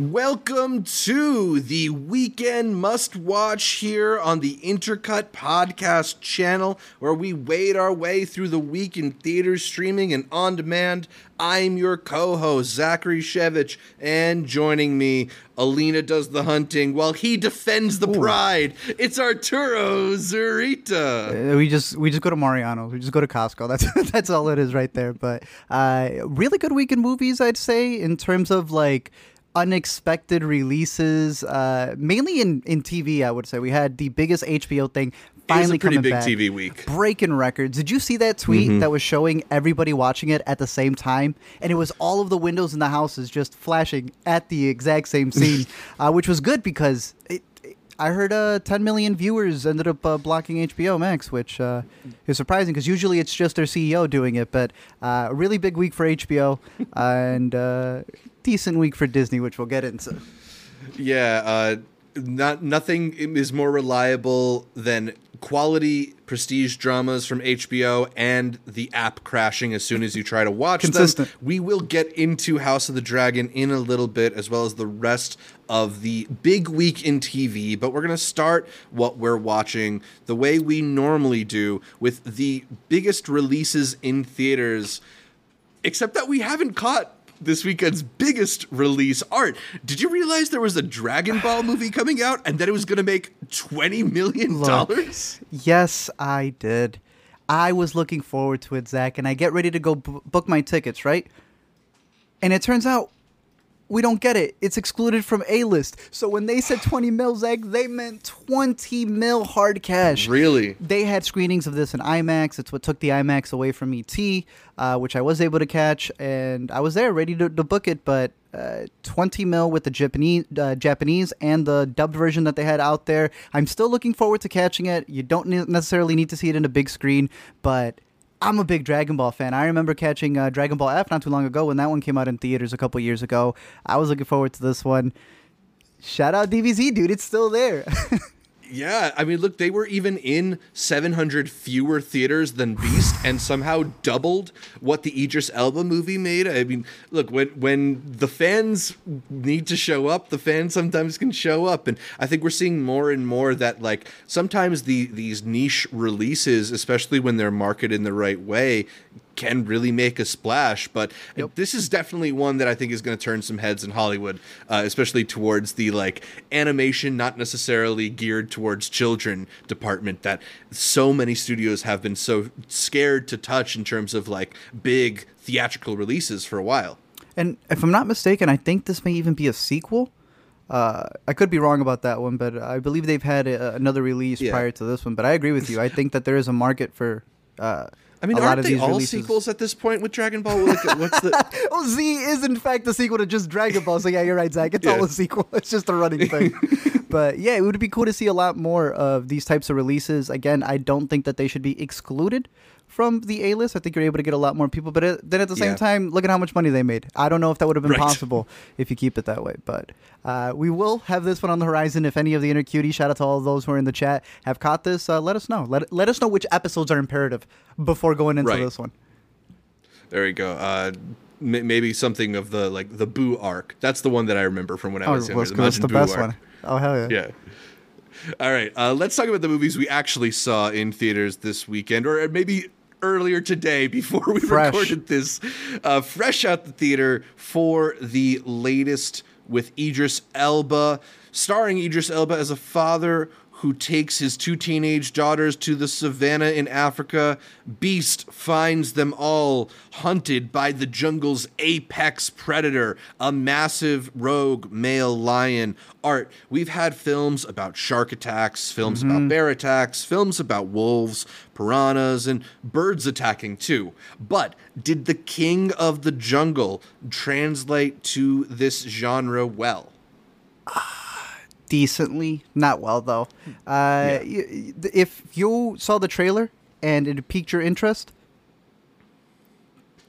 Welcome to the weekend must watch here on the Intercut Podcast channel, where we wade our way through the week in theaters, streaming, and on demand. I'm your co host, Zachary Shevich, and joining me, Alina does the hunting while he defends the pride. It's Arturo Zurita. Uh, we just we just go to Mariano's. We just go to Costco. That's that's all it is right there. But uh, really good week in movies, I'd say, in terms of like unexpected releases, uh, mainly in, in TV. I would say we had the biggest HBO thing finally pretty coming big back, TV week. breaking records. Did you see that tweet that was showing everybody watching it at the same time, and it was all of the windows in the houses just flashing at the exact same scene, uh, which was good because it. I heard uh, 10 million viewers ended up uh, blocking HBO Max, which uh, is surprising because usually it's just their CEO doing it. But uh, a really big week for HBO and uh, decent week for Disney, which we'll get into. Yeah, uh, not nothing is more reliable than quality prestige dramas from HBO and the app crashing as soon as you try to watch Consistent. them. We will get into House of the Dragon in a little bit, as well as the rest of the big week in TV. But we're going to start what we're watching the way we normally do with the biggest releases in theaters except that we haven't caught this weekend's biggest release art. Did you realize there was a Dragon Ball movie coming out and that it was going to make 20 million dollars? Yes, I did. I was looking forward to it, Zach, and I get ready to go b- book my tickets, right? And it turns out we don't get it. It's excluded from A list. So when they said 20 mil, Zach, they meant 20 mil hard cash. Really? They had screenings of this in IMAX. It's what took the IMAX away from ET, uh, which I was able to catch, and I was there ready to, to book it. But uh, 20 mil with the Japanese, uh, Japanese and the dubbed version that they had out there. I'm still looking forward to catching it. You don't ne- necessarily need to see it in a big screen, but. I'm a big Dragon Ball fan. I remember catching uh, Dragon Ball F not too long ago when that one came out in theaters a couple years ago. I was looking forward to this one. Shout out DBZ, dude. It's still there. Yeah, I mean, look, they were even in 700 fewer theaters than Beast and somehow doubled what the Idris Elba movie made. I mean, look, when when the fans need to show up, the fans sometimes can show up and I think we're seeing more and more that like sometimes the these niche releases, especially when they're marketed in the right way, can really make a splash. But this is definitely one that I think is going to turn some heads in Hollywood, uh, especially towards the like animation, not necessarily geared towards children department that so many studios have been so scared to touch in terms of like big theatrical releases for a while. And if I'm not mistaken, I think this may even be a sequel. Uh, I could be wrong about that one, but I believe they've had a, another release Yeah. prior to this one. But I agree with you. I think that there is a market for. Uh, I mean, a aren't they all releases. sequels at this point with Dragon Ball? Like, what's the? Oh, Z is in fact the sequel to just Dragon Ball. So yeah, you're right, Zach. It's Yeah. all a sequel. It's just a running thing. but yeah, it would be cool to see a lot more of these types of releases. Again, I don't think that they should be excluded from the A list. I think you're able to get a lot more people. But it, then at the same Yeah. time, look at how much money they made. I don't know if that would have been Right. possible if you keep it that way. But uh, we will have this one on the horizon. If any of the inner cuties, shout out to all those who are in the chat, have caught this, uh, let us know. Let, let us know which episodes are imperative before going into Right. this one. There you go. Uh, m- maybe something of the like the Boo arc. That's the one that I remember from when I Oh, was younger. let's. That's the best arc. one. Oh hell yeah. Yeah. All right. Uh, let's talk about the movies we actually saw in theaters this weekend, or maybe earlier today before we Fresh. recorded this. Uh, fresh out the theater for the latest with Idris Elba, starring Idris Elba as a father who takes his two teenage daughters to the savannah in Africa. Beast finds them all hunted by the jungle's apex predator, a massive rogue male lion. Art, we've had films about shark attacks, films mm-hmm. about bear attacks, films about wolves, piranhas, and birds attacking too. But did the king of the jungle translate to this genre well? Ah. Decently, not well though. Uh, y- y- If you saw the trailer and it piqued your interest,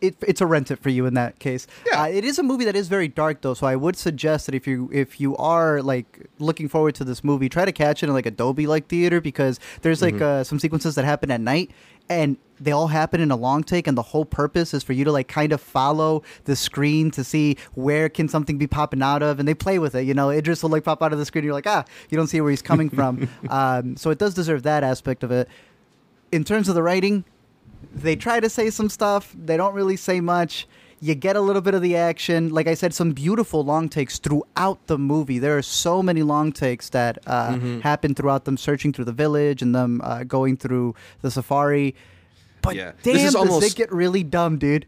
it, it's a rent it for you in that case. Yeah. Uh, it is a movie that is very dark though, so I would suggest that if you if you are like looking forward to this movie, try to catch it in like a Dolby like theater because there's like uh, some sequences that happen at night and they all happen in a long take and the whole purpose is for you to like kind of follow the screen to see where can something be popping out of and they play with it you know? Idris will like pop out of the screen and you're like ah you don't see where he's coming from. Um, so it does deserve that aspect of it. In terms of the writing they try to say some stuff. They don't really say much you get a little bit of the action. Like i said some beautiful long takes throughout the movie. There are so many long takes that uh, happen throughout them searching through the village and them uh, going through the safari. But Yeah. damn This is does almost- it get really dumb dude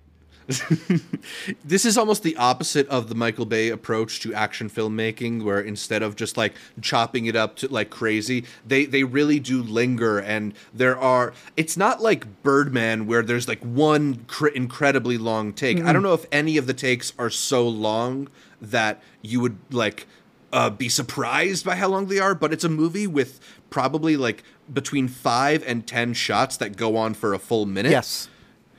this is almost the opposite of the Michael Bay approach to action filmmaking, where instead of just like chopping it up to like crazy, they they really do linger. And there are, it's not like Birdman where there's like one cr- incredibly long take. I don't know if any of the takes are so long that you would like uh, be surprised by how long they are. But it's a movie with probably like between five and ten shots that go on for a full minute yes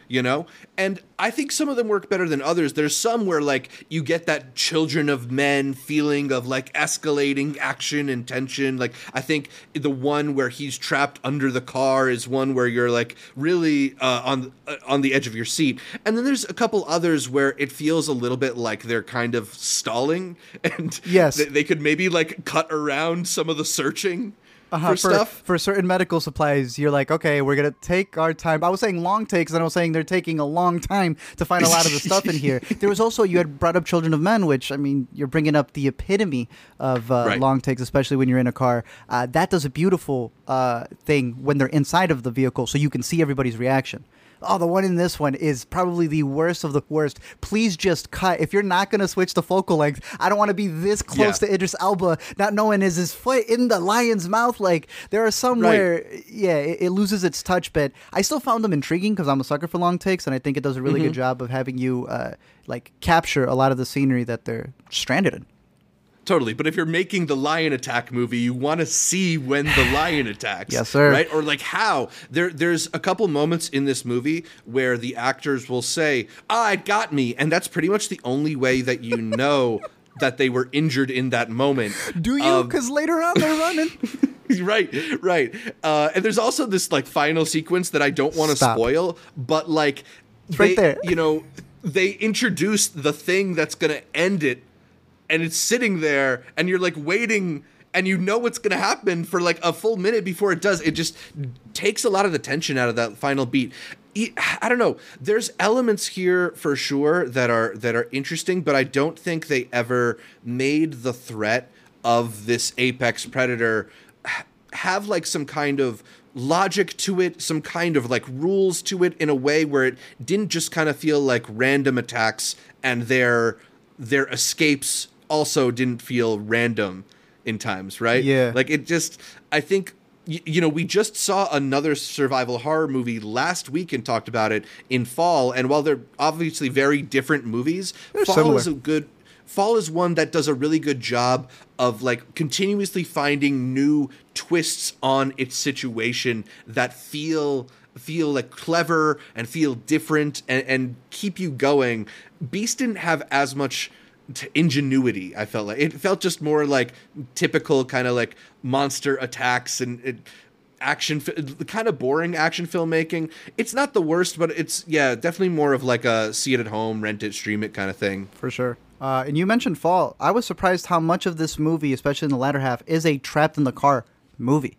you know? And i think some of them work better than others. There's some where like you get that children of men feeling of like escalating action and tension. Like i think the one where he's trapped under the car is one where you're like really uh, on uh, on the edge of your seat. And then there's a couple others where it feels a little bit like they're kind of stalling and Yes. they, they could maybe like cut around some of the searching uh-huh, for, for, stuff for certain medical supplies, you're like, okay, we're gonna take our time. I was saying long takes, and I was saying they're taking a long time to find a lot of the stuff in here. There was also you had brought up Children of Men, which I mean, you're bringing up the epitome of uh, Right. long takes, especially when you're in a car. Uh, that does a beautiful uh, thing when they're inside of the vehicle, so you can see everybody's reaction. Oh, the one in this one is probably the worst of the worst. Please just cut. If you're not going to switch the focal length, I don't want to be this close Yeah. to Idris Elba, not knowing is his foot in the lion's mouth. Like there are somewhere, Right. yeah, it, it loses its touch. But I still found them intriguing because I'm a sucker for long takes, and I think it does a really Mm-hmm. good job of having you uh, like capture a lot of the scenery that they're stranded in. Totally, but if you're making the lion attack movie, you want to see when the lion attacks. Yes, sir. Right, or like how there. There's a couple moments in this movie where the actors will say, "Ah, it got me," and that's pretty much the only way that you know that they were injured in that moment. Do you? Um, Because later on they're running. right, right. Uh, and there's also this like final sequence that I don't want to spoil, but like It's right there. You know, they introduce the thing that's gonna end it, and it's sitting there, and you're like waiting. And you know what's going to happen for like a full minute before it does. It just takes a lot of the tension out of that final beat. I don't know. There's elements here for sure that are that are interesting, but I don't think they ever made the threat of this apex predator have like some kind of logic to it, some kind of like rules to it in a way where it didn't just kind of feel like random attacks and their their escapes also didn't feel random in times, right? Yeah. Like it just I think y- you know, we just saw another survival horror movie last week and talked about it in Fall, and while they're obviously very different movies, Fall similar. is a good Fall is one that does a really good job of like continuously finding new twists on its situation that feel feel like clever and feel different and, and keep you going. Beast didn't have as much t- ingenuity. I felt like it felt just more like typical kind of like monster attacks and it, action, the kind of boring action filmmaking. It's not the worst, but it's yeah, definitely more of like a see it at home, rent it, stream it kind of thing. For sure. Uh, and you mentioned Fall. I was surprised how much of this movie, especially in the latter half, is a trapped in the car movie.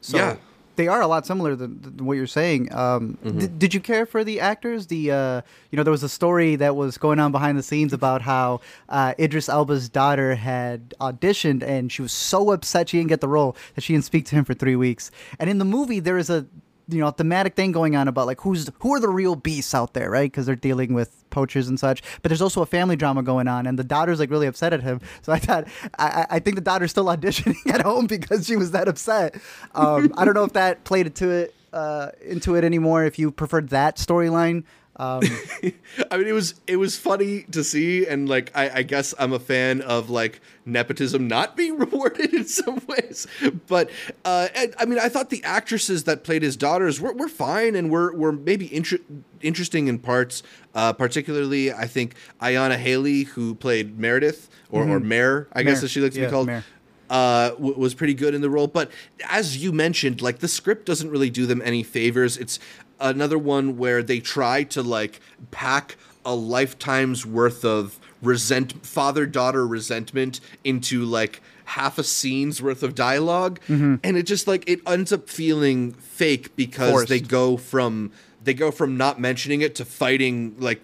So Yeah. They are a lot similar than, than what you're saying. Um, Mm-hmm. d- did you care for the actors? The uh, you know there was a story that was going on behind the scenes about how uh, Idris Elba's daughter had auditioned and she was so upset she didn't get the role that she didn't speak to him for three weeks. And in the movie there is a you know thematic thing going on about like who's who are the real beasts out there right? Because they're dealing with poachers and such. But there's also a family drama going on and the daughter's like really upset at him. So i thought i, I- think the daughter's still auditioning at home because she was that upset. Um, i don't know if that played into it uh, into it anymore if you preferred that storyline Um, I mean, it was it was funny to see, and like I, I guess I'm a fan of like nepotism not being rewarded in some ways. But uh, and, I mean, I thought the actresses that played his daughters were, were fine and were were maybe inter- interesting in parts. Uh, particularly, I think Iyana Halley, who played Meredith or, or Mare, I guess Mare. as she likes to Yeah, be called Mare. Uh, w- was pretty good in the role. But as you mentioned, like the script doesn't really do them any favors. It's another one where they try to like pack a lifetime's worth of resent father daughter resentment into like half a scene's worth of dialog and it just like it ends up feeling fake because Forced. they go from they go from not mentioning it to fighting like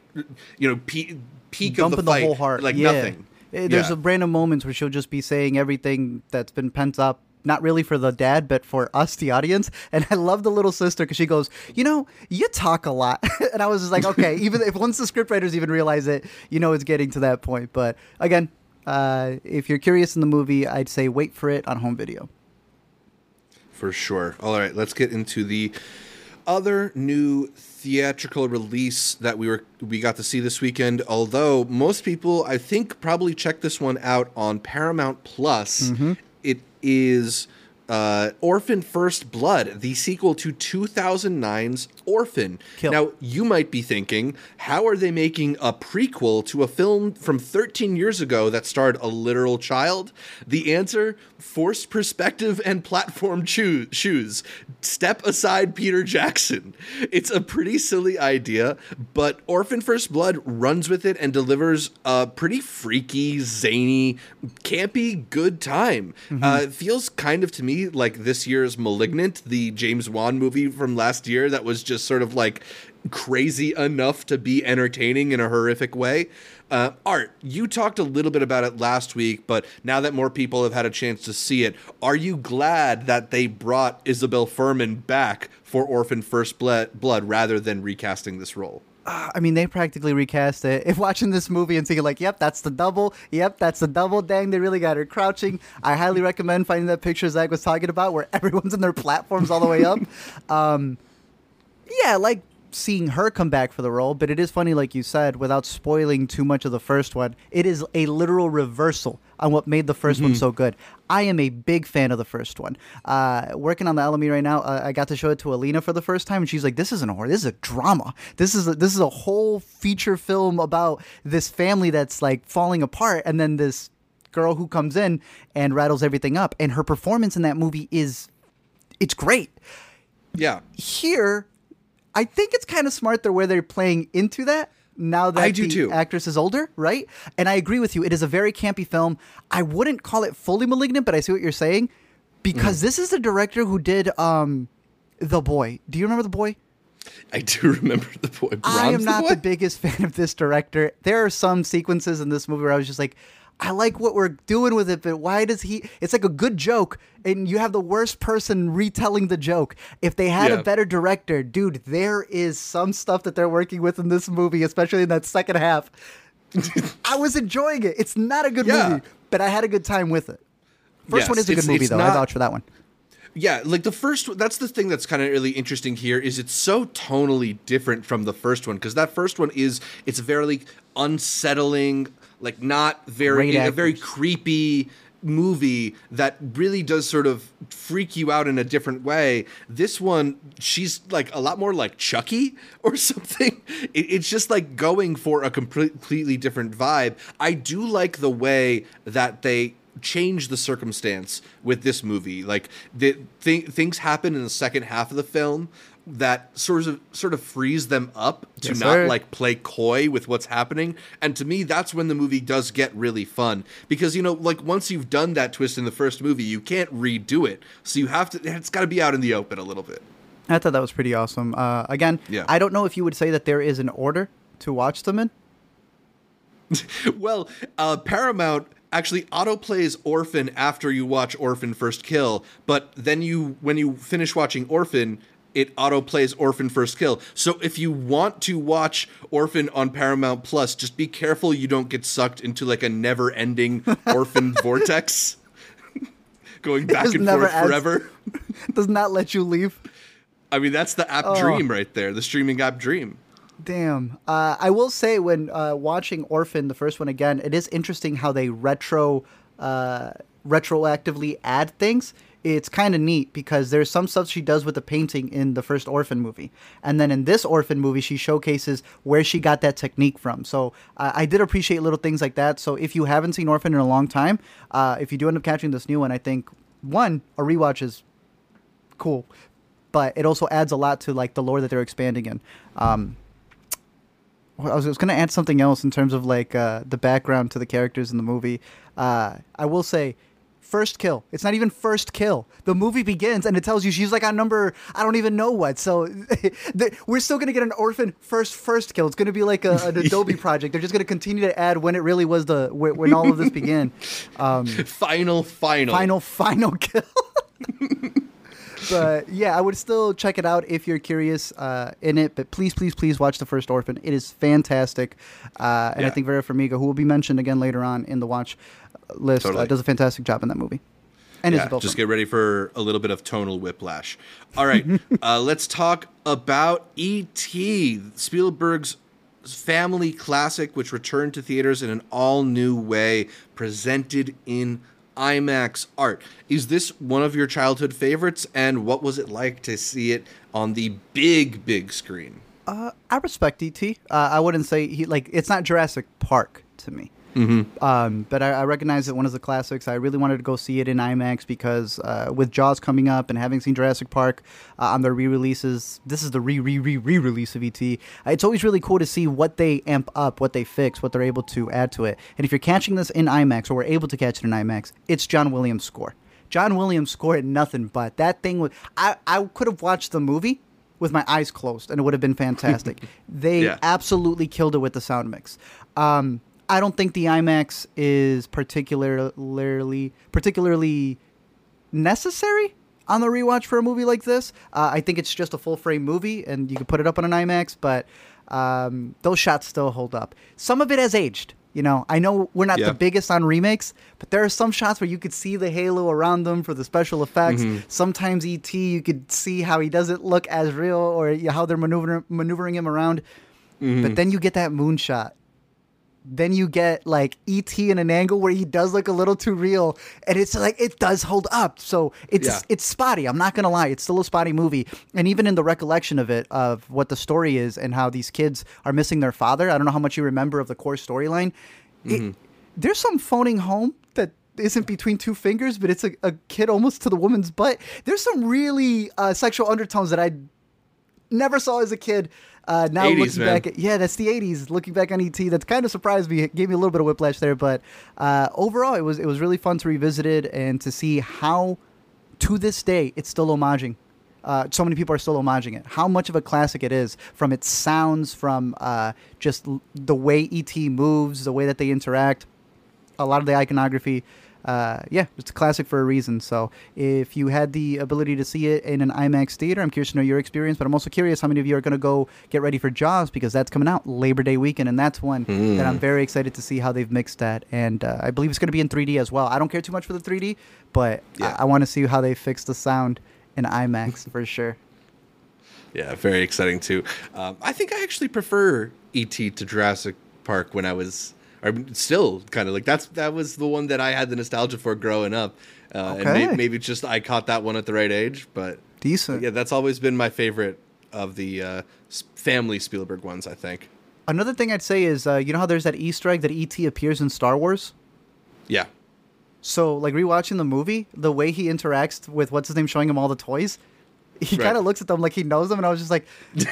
you know pe- peak of dumping the the, fight whole heart. like yeah. nothing There's Yeah. a random moments where she'll just be saying everything that's been pent up, not really for the dad, but for us, the audience. And I love the little sister because she goes, "You know, you talk a lot," and I was just like, "Okay." even if once the scriptwriters even realize it, you know, it's getting to that point. But again, uh, if you're curious in the movie, I'd say wait for it on home video. For sure. All right, let's get into the other new theatrical release that we were we got to see this weekend. Although most people, I think, probably checked this one out on Paramount Plus. It is uh, Orphan First Blood, the sequel to 2009's Orphan. Kill. Now, you might be thinking, how are they making a prequel to a film from 13 years ago that starred a literal child? The answer forced perspective and platform choo- shoes. Step aside, Peter Jackson. It's a pretty silly idea, but Orphan First Blood runs with it and delivers a pretty freaky, zany, campy, good time. Uh, it feels kind of to me like this year's Malignant, the James Wan movie from last year that was just sort of like crazy enough to be entertaining in a horrific way. Uh, Art, you talked a little bit about it last week, but now that more people have had a chance to see it, are you glad that they brought Isabelle Fuhrman back for Orphan First Blood, rather than recasting this role? I mean, they practically recast it. If watching this movie and thinking like, "Yep, that's the double. Yep, that's the double." Dang, they really got her crouching. I highly recommend finding that picture Zach was talking about, where everyone's in their platforms all the way up. um, yeah, like seeing her come back for the role, but it is funny, like you said, without spoiling too much of the first one. It is a literal reversal on what made the 1st one so good. I am a big fan of the first one. Uh, working on the LME right now, uh, I got to show it to Alina for the first time, and she's like, "This isn't a horror. This is a drama. This is a, this is a whole feature film about this family that's like falling apart, and then this." girl who comes in and rattles everything up and her performance in that movie is it's great Yeah. here, I think it's kind of smart the way they're playing into that. Now that I do the too. actress is older, right? And I agree with you. It is a very campy film. I wouldn't call it fully malignant, but I see what you're saying because Mm. this is the director who did um, The Boy. Do you remember The Boy? I do remember the boy. I am not boy? the biggest fan of this director. There are some sequences in this movie where I was just like, I like what we're doing with it, but why does he? It's like a good joke, and you have the worst person retelling the joke. If they had Yeah. a better director, dude, there is some stuff that they're working with in this movie, especially in that second half. I was enjoying it. It's not a good Yeah. movie, but I had a good time with it. First Yes, one is a good movie, though. I vouch for that one. Yeah, like the first that's the thing that's kind of really interesting here is it's so tonally different from the first one because that first one is it's very unsettling, like not very a very creepy movie that really does sort of freak you out in a different way. This one, she's like a lot more like Chucky or something. It, it's just like going for a complete- completely different vibe. I do like the way that they change the circumstance with this movie. Like the th- things happen in the second half of the film that sort of sort of frees them up to Yes, not sir. like play coy with what's happening. And to me, that's when the movie does get really fun because you know, like once you've done that twist in the first movie, you can't redo it. So you have to. It's got to be out in the open a little bit. I thought that was pretty awesome. Uh, again, Yeah. I don't know if you would say that there is an order to watch them in. Well, uh, Paramount actually autoplays Orphan after you watch Orphan First Kill, but then you when you finish watching Orphan, it autoplays Orphan First Kill. So if you want to watch Orphan on Paramount Plus, just be careful you don't get sucked into like a never-ending Orphan vortex. Going back and forth forever. Does not let you leave. I mean, that's the app Oh. dream right there, the streaming app dream. Damn. Uh, I will say when uh, watching Orphan, the first one again, it is interesting how they retro, uh, retroactively add things. It's kind of neat because there's some stuff she does with the painting in the first Orphan movie, and then in this Orphan movie, she showcases where she got that technique from. So uh, I did appreciate little things like that. So if you haven't seen Orphan in a long time, uh, if you do end up catching this new one, I think one a rewatch is cool, but it also adds a lot to like the lore that they're expanding in. Um, I was, was going to add something else in terms of like uh, the background to the characters in the movie. Uh, I will say, first kill. It's not even first kill. The movie begins and it tells you she's like on number I don't even know what. So we're still going to get an orphan first first kill. It's going to be like a, an Adobe project. They're just going to continue to add when it really was the when, when all of this began. Um, final, final, final, final kill. but yeah, I would still check it out if you're curious uh, in it. But please, please, please watch the first Orphan. It is fantastic, uh, and Yeah. I think Vera Farmiga, who will be mentioned again later on in the watch list, uh, does a fantastic job in that movie. And yeah, just get ready for a little bit of tonal whiplash. All right, uh, let's talk about E.T., Spielberg's family classic, which returned to theaters in an all new way, presented in IMAX art. Is this one of your childhood favorites? And what was it like to see it on the big, big screen? Uh, I respect ET. Uh, I wouldn't say he like it's not Jurassic Park to me. Mm-hmm. Um, but I, I recognize it one of the classics. I really wanted to go see it in IMAX because uh, with Jaws coming up and having seen Jurassic Park uh, on their re-releases, this is the re re re re release of ET. Uh, it's always really cool to see what they amp up, what they fix, what they're able to add to it. And if you're catching this in IMAX or we're able to catch it in IMAX, it's John Williams' score. John Williams scored nothing but that thing was. I I could have watched the movie with my eyes closed, and it would have been fantastic. they Yeah. absolutely killed it with the sound mix. Um, I don't think the IMAX is particularly particularly necessary on the rewatch for a movie like this. Uh, I think it's just a full frame movie, and you can put it up on an IMAX, but um, those shots still hold up. Some of it has aged. You know, I know we're not Yeah. the biggest on remakes, but there are some shots where you could see the halo around them for the special effects. Sometimes ET, you could see how he doesn't look as real, or how they're maneuvering maneuvering him around. But then you get that moonshot. Then you get like ET in an angle where he does look a little too real, and it's like it does hold up. So it's Yeah. it's spotty. I'm not gonna lie, it's still a spotty movie. And even in the recollection of it, of what the story is and how these kids are missing their father, I don't know how much you remember of the core storyline. It- There's some phoning home that isn't between two fingers, but it's a, a kid almost to the woman's butt. There's some really uh, sexual undertones that I never saw as a kid. Uh, now 80s, looking man. back, at, yeah, that's the '80s. Looking back on ET, that's kind of surprised me. It gave me a little bit of whiplash there, but uh, overall, it was it was really fun to revisit it and to see how, to this day, it's still homaging. Uh, so many people are still homaging it. How much of a classic it is from its sounds, from uh, just l- the way ET moves, the way that they interact a lot of the iconography. Uh, yeah, it's a classic for a reason. So if you had the ability to see it in an IMAX theater, I'm curious to know your experience. But I'm also curious how many of you are going to go get ready for Jaws because that's coming out Labor Day weekend, and that's one that I'm very excited to see how they've mixed that. And uh, I believe it's going to be in 3D as well. I don't care too much for the 3D, but Yeah. I, I want to see how they fix the sound in IMAX for sure. Yeah, very exciting too. Um, I think I actually prefer ET to Jurassic Park when I was, or still kind of like that's that was the one that I had the nostalgia for growing up. Uh, And Okay. may, maybe just I caught that one at the right age, but Decent. yeah, that's always been my favorite of the uh, family Spielberg ones. I think. Another thing I'd say is, uh, you know how there's that Easter egg that ET appears in Star Wars. Yeah. So, like rewatching the movie, the way he interacts with what's his name, showing him all the toys, he Right. kind of looks at them like he knows them, and I was just like,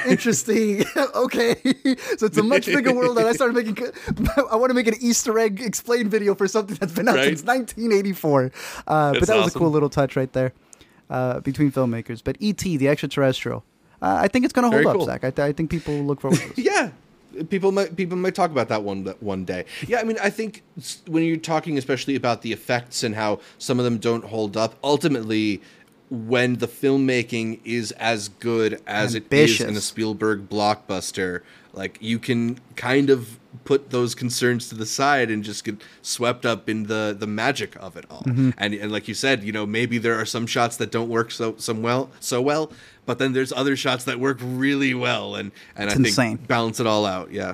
interesting. okay, so it's a much bigger world, and I started making. I want to make an Easter egg explain video for something that's been out Right. since 1984. Uh, but that was a cool little touch right there uh, between filmmakers. But ET, the extraterrestrial, uh, I think it's going to hold Very up, cool. Zach. I, th- I think people look forward to this. Yeah. People might people might talk about that one that one day. Yeah, I mean, I think when you're talking especially about the effects and how some of them don't hold up, ultimately when the filmmaking is as good as it is in a Spielberg blockbuster. Like you can kind of put those concerns to the side and just get swept up in the the magic of it all. Mm-hmm. And and like you said, you know, maybe there are some shots that don't work so some well so well, but then there's other shots that work really well and and It's I think insane. balance it all out. Yeah.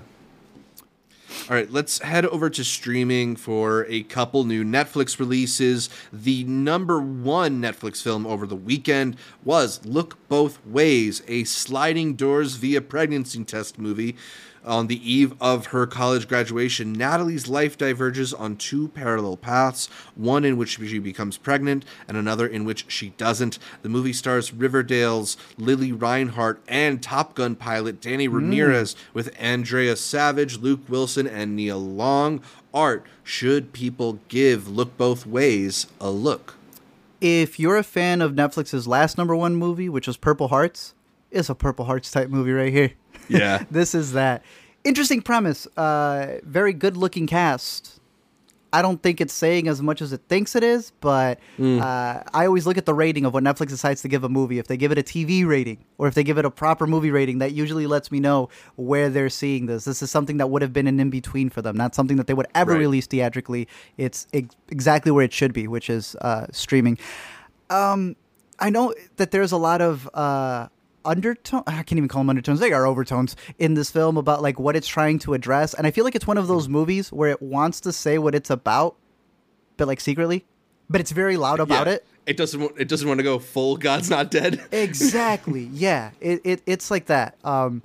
All right, let's head over to streaming for a couple new Netflix releases. The number one Netflix film over the weekend was Look Both Ways, a sliding doors via pregnancy test movie. On the eve of her college graduation, Natalie's life diverges on two parallel paths one in which she becomes pregnant, and another in which she doesn't. The movie stars Riverdale's Lili Reinhart and Top Gun pilot Danny hmm. Ramirez with Andrea Savage, Luke Wilson, and Nia Long. Art, should people give Look Both Ways a look? If you're a fan of Netflix's last number one movie, which was Purple Hearts, it's a Purple Hearts type movie right here. Yeah. this is that. Interesting premise. Uh, very good looking cast. I don't think it's saying as much as it thinks it is, but uh, I always look at the rating of what Netflix decides to give a movie. If they give it a TV rating or if they give it a proper movie rating, that usually lets me know where they're seeing this. This is something that would have been an in between for them, not something that they would ever Right. release theatrically. It's ex- exactly where it should be, which is uh, streaming. Um, I know that there's a lot of uh, undertone. I can't even call them undertones. They are overtones in this film about like what it's trying to address, and I feel like it's one of those movies where it wants to say what it's about, but like secretly, but it's very loud about Yeah. it. It doesn't it doesn't want to go full. God's not dead. Exactly. yeah. It, it it's like that. Um,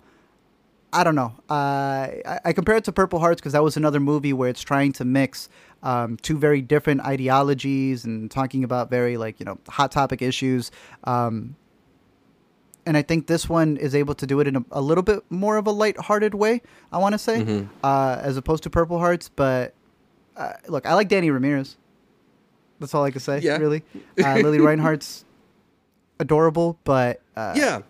I don't know. Uh, I, I compare it to Purple Hearts because that was another movie where it's trying to mix um, two very different ideologies and talking about very like you know hot topic issues. Um, and I think this one is able to do it in a, a little bit more of a light-hearted way. I want to say, uh, as opposed to Purple Hearts. But uh, look, I like Danny Ramirez. That's all I can say. Yeah. Really, uh, Lili Reinhart's adorable, but uh, yeah.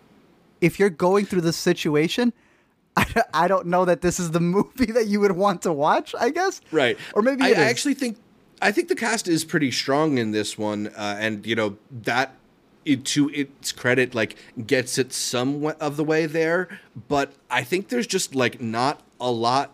if you're going through this situation, I, I don't know that this is the movie that you would want to watch. I guess. Right. Or maybe I, I actually think I think the cast is pretty strong in this one, uh, and you know that it, to its credit, like gets it somewhat of the way there. But I think there's just like not a lot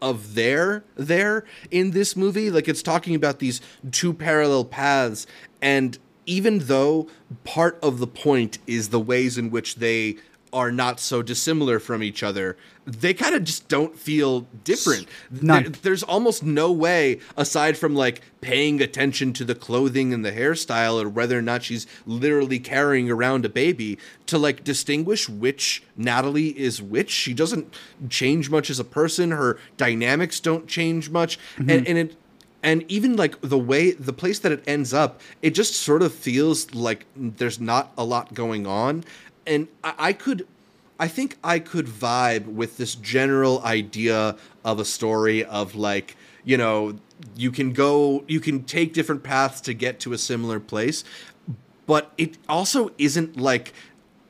of there there in this movie. Like it's talking about these two parallel paths, and even though part of the point is the ways in which they are not so dissimilar from each other, they kind of just don't feel different. None. There- there's almost no way, aside from like paying attention to the clothing and the hairstyle, or whether or not she's literally carrying around a baby, to like distinguish which Natalie is which. She doesn't change much as a person. Her dynamics don't change much, mm-hmm. and and it. And even like the way the place that it ends up, it just sort of feels like there's not a lot going on. And I, I could I think I could vibe with this general idea of a story of like, you know, you can go, you can take different paths to get to a similar place, but it also isn't like.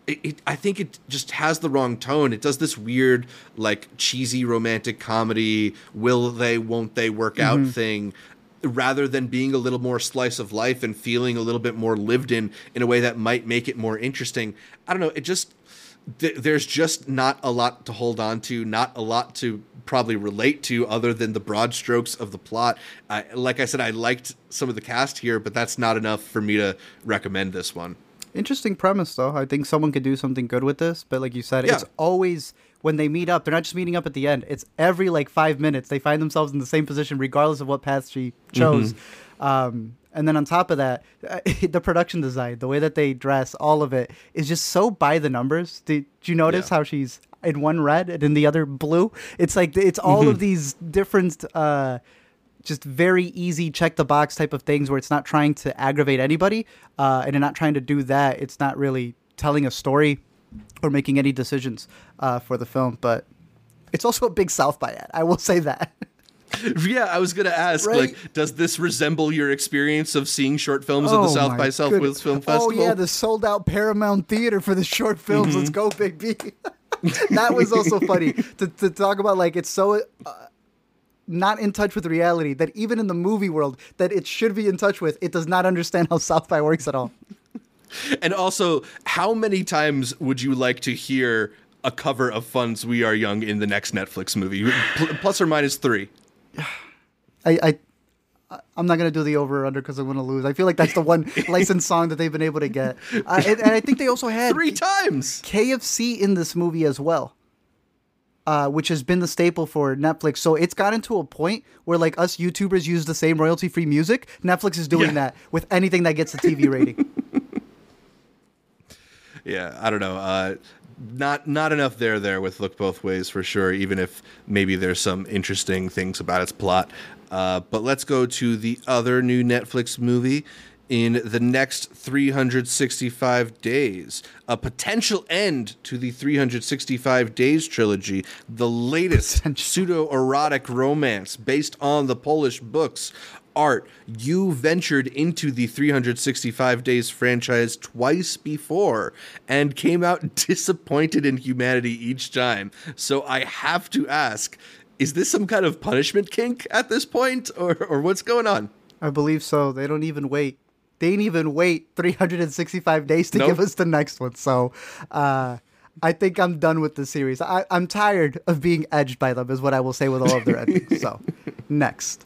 It, it, I think it just has the wrong tone. It does this weird, like cheesy romantic comedy, will they, won't they work out mm-hmm. thing, rather than being a little more slice of life and feeling a little bit more lived in in a way that might make it more interesting. I don't know. It just th- there's just not a lot to hold on to, not a lot to probably relate to other than the broad strokes of the plot. I, like I said, I liked some of the cast here, but that's not enough for me to recommend this one. Interesting premise, though. I think someone could do something good with this. But like you said, Yeah. it's always when they meet up. They're not just meeting up at the end. It's every like five minutes they find themselves in the same position, regardless of what path she chose. Um, and then on top of that, the production design, the way that they dress, all of it is just so by the numbers. Did you notice Yeah. how she's in one red and in the other blue? It's like it's all of these different. Uh, just very easy check the box type of things where it's not trying to aggravate anybody uh, and not trying to do that it's not really telling a story or making any decisions uh, for the film but it's also a big south by ad i will say that Yeah, I was gonna ask, Right. like, does this resemble your experience of seeing short films at the Oh South by Southwest goodness. Film Festival? oh yeah the sold out paramount theater for the short films let's go big b that was also funny to, to talk about like it's so uh, not in touch with reality that even in the movie world that it should be in touch with it does not understand how south by works at all And also, how many times would you like to hear a cover of fun.'s We Are Young in the next Netflix movie? Pl- plus or minus three. I, I I'm not gonna do the over or under because I'm gonna lose. I feel like that's the one licensed song that they've been able to get, uh, and, and I think they also had Three times. KFC in this movie as well, uh, which has been the staple for Netflix. So it's gotten to a point where like us YouTubers use the same royalty free music. Netflix is doing Yeah. that with anything that gets a TV rating. Yeah, I don't know. Uh, not not enough there there with Look Both Ways for sure. Even if maybe there's some interesting things about its plot. Uh, but let's go to the other new Netflix movie. In the next 365 days, a potential end to the 365 Days trilogy, the latest pseudo erotic romance based on the Polish books Art, you ventured into the 365 Days franchise twice before and came out disappointed in humanity each time. So I have to ask is this some kind of punishment kink at this point, or, or what's going on? I believe so. They don't even wait. They didn't even wait 365 days to Nope. give us the next one. So, uh, I think I'm done with the series. I, I'm tired of being edged by them, is what I will say with all of their endings. So, next.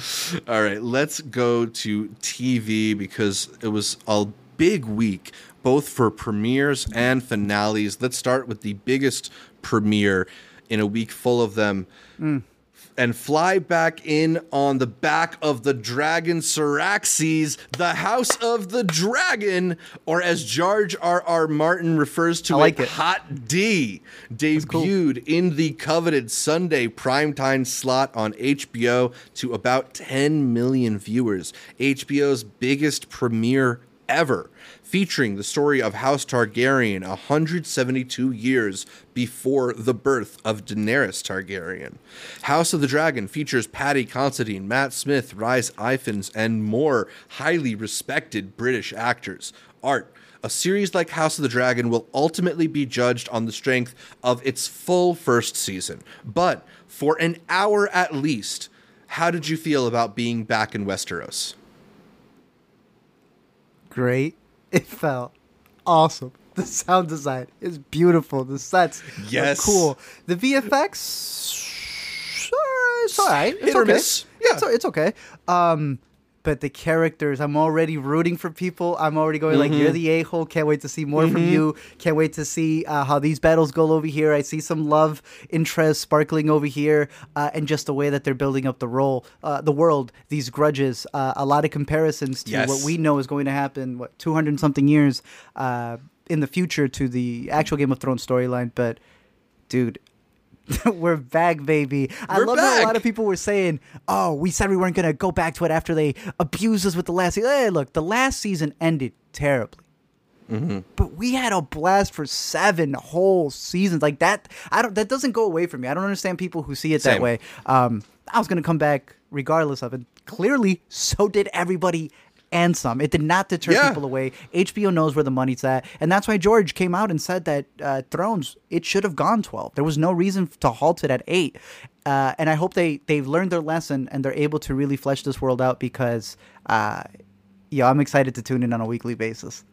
All right, let's go to TV because it was a big week, both for premieres and finales. Let's start with the biggest premiere in a week full of them. Mm. And fly back in on the back of the Dragon Syraxes, the House of the Dragon, or as George R. R. Martin refers to like it, it. Hot D, cool. debuted in the coveted Sunday primetime slot on HBO to about 10 million viewers. HBO's biggest premiere ever, featuring the story of House Targaryen 172 years before the birth of Daenerys Targaryen. House of the Dragon features Paddy Considine, Matt Smith, Rhys Ifans, and more highly respected British actors. Art a series like House of the Dragon will ultimately be judged on the strength of its full first season. But for an hour at least, how did you feel about being back in Westeros? Great. It felt awesome. The sound design is beautiful. The sets Yes. are cool. The VFX, it's all right. It's Hit okay. miss. Yeah. It's, it's okay. Um, but the characters, I'm already rooting for people. I'm already going like, Mm-hmm. you're the a hole. Can't wait to see more from you. Can't wait to see uh, how these battles go over here. I see some love interest sparkling over here, uh, and just the way that they're building up the role, uh, the world, these grudges, uh, a lot of comparisons to Yes. what we know is going to happen. What 200 something years uh, in the future to the actual Game of Thrones storyline. But dude, we're back, baby. I We're love how a lot of people were saying, "Oh, we said we weren't gonna go back to it after they abused us with the last." season. Hey, look, the last season ended terribly. But we had a blast for seven whole seasons. Like that, I don't. That doesn't go away from me. I don't understand people who see it that way. Um, I was gonna come back regardless of it. Clearly, so did everybody and some. It did not deter Yeah. people away. HBO knows where the money's at, and that's why George came out and said that uh, Thrones it should have gone twelve. There was no reason to halt it at eight. Uh, and I hope they they've learned their lesson and they're able to really flesh this world out because, uh, yeah, I'm excited to tune in on a weekly basis.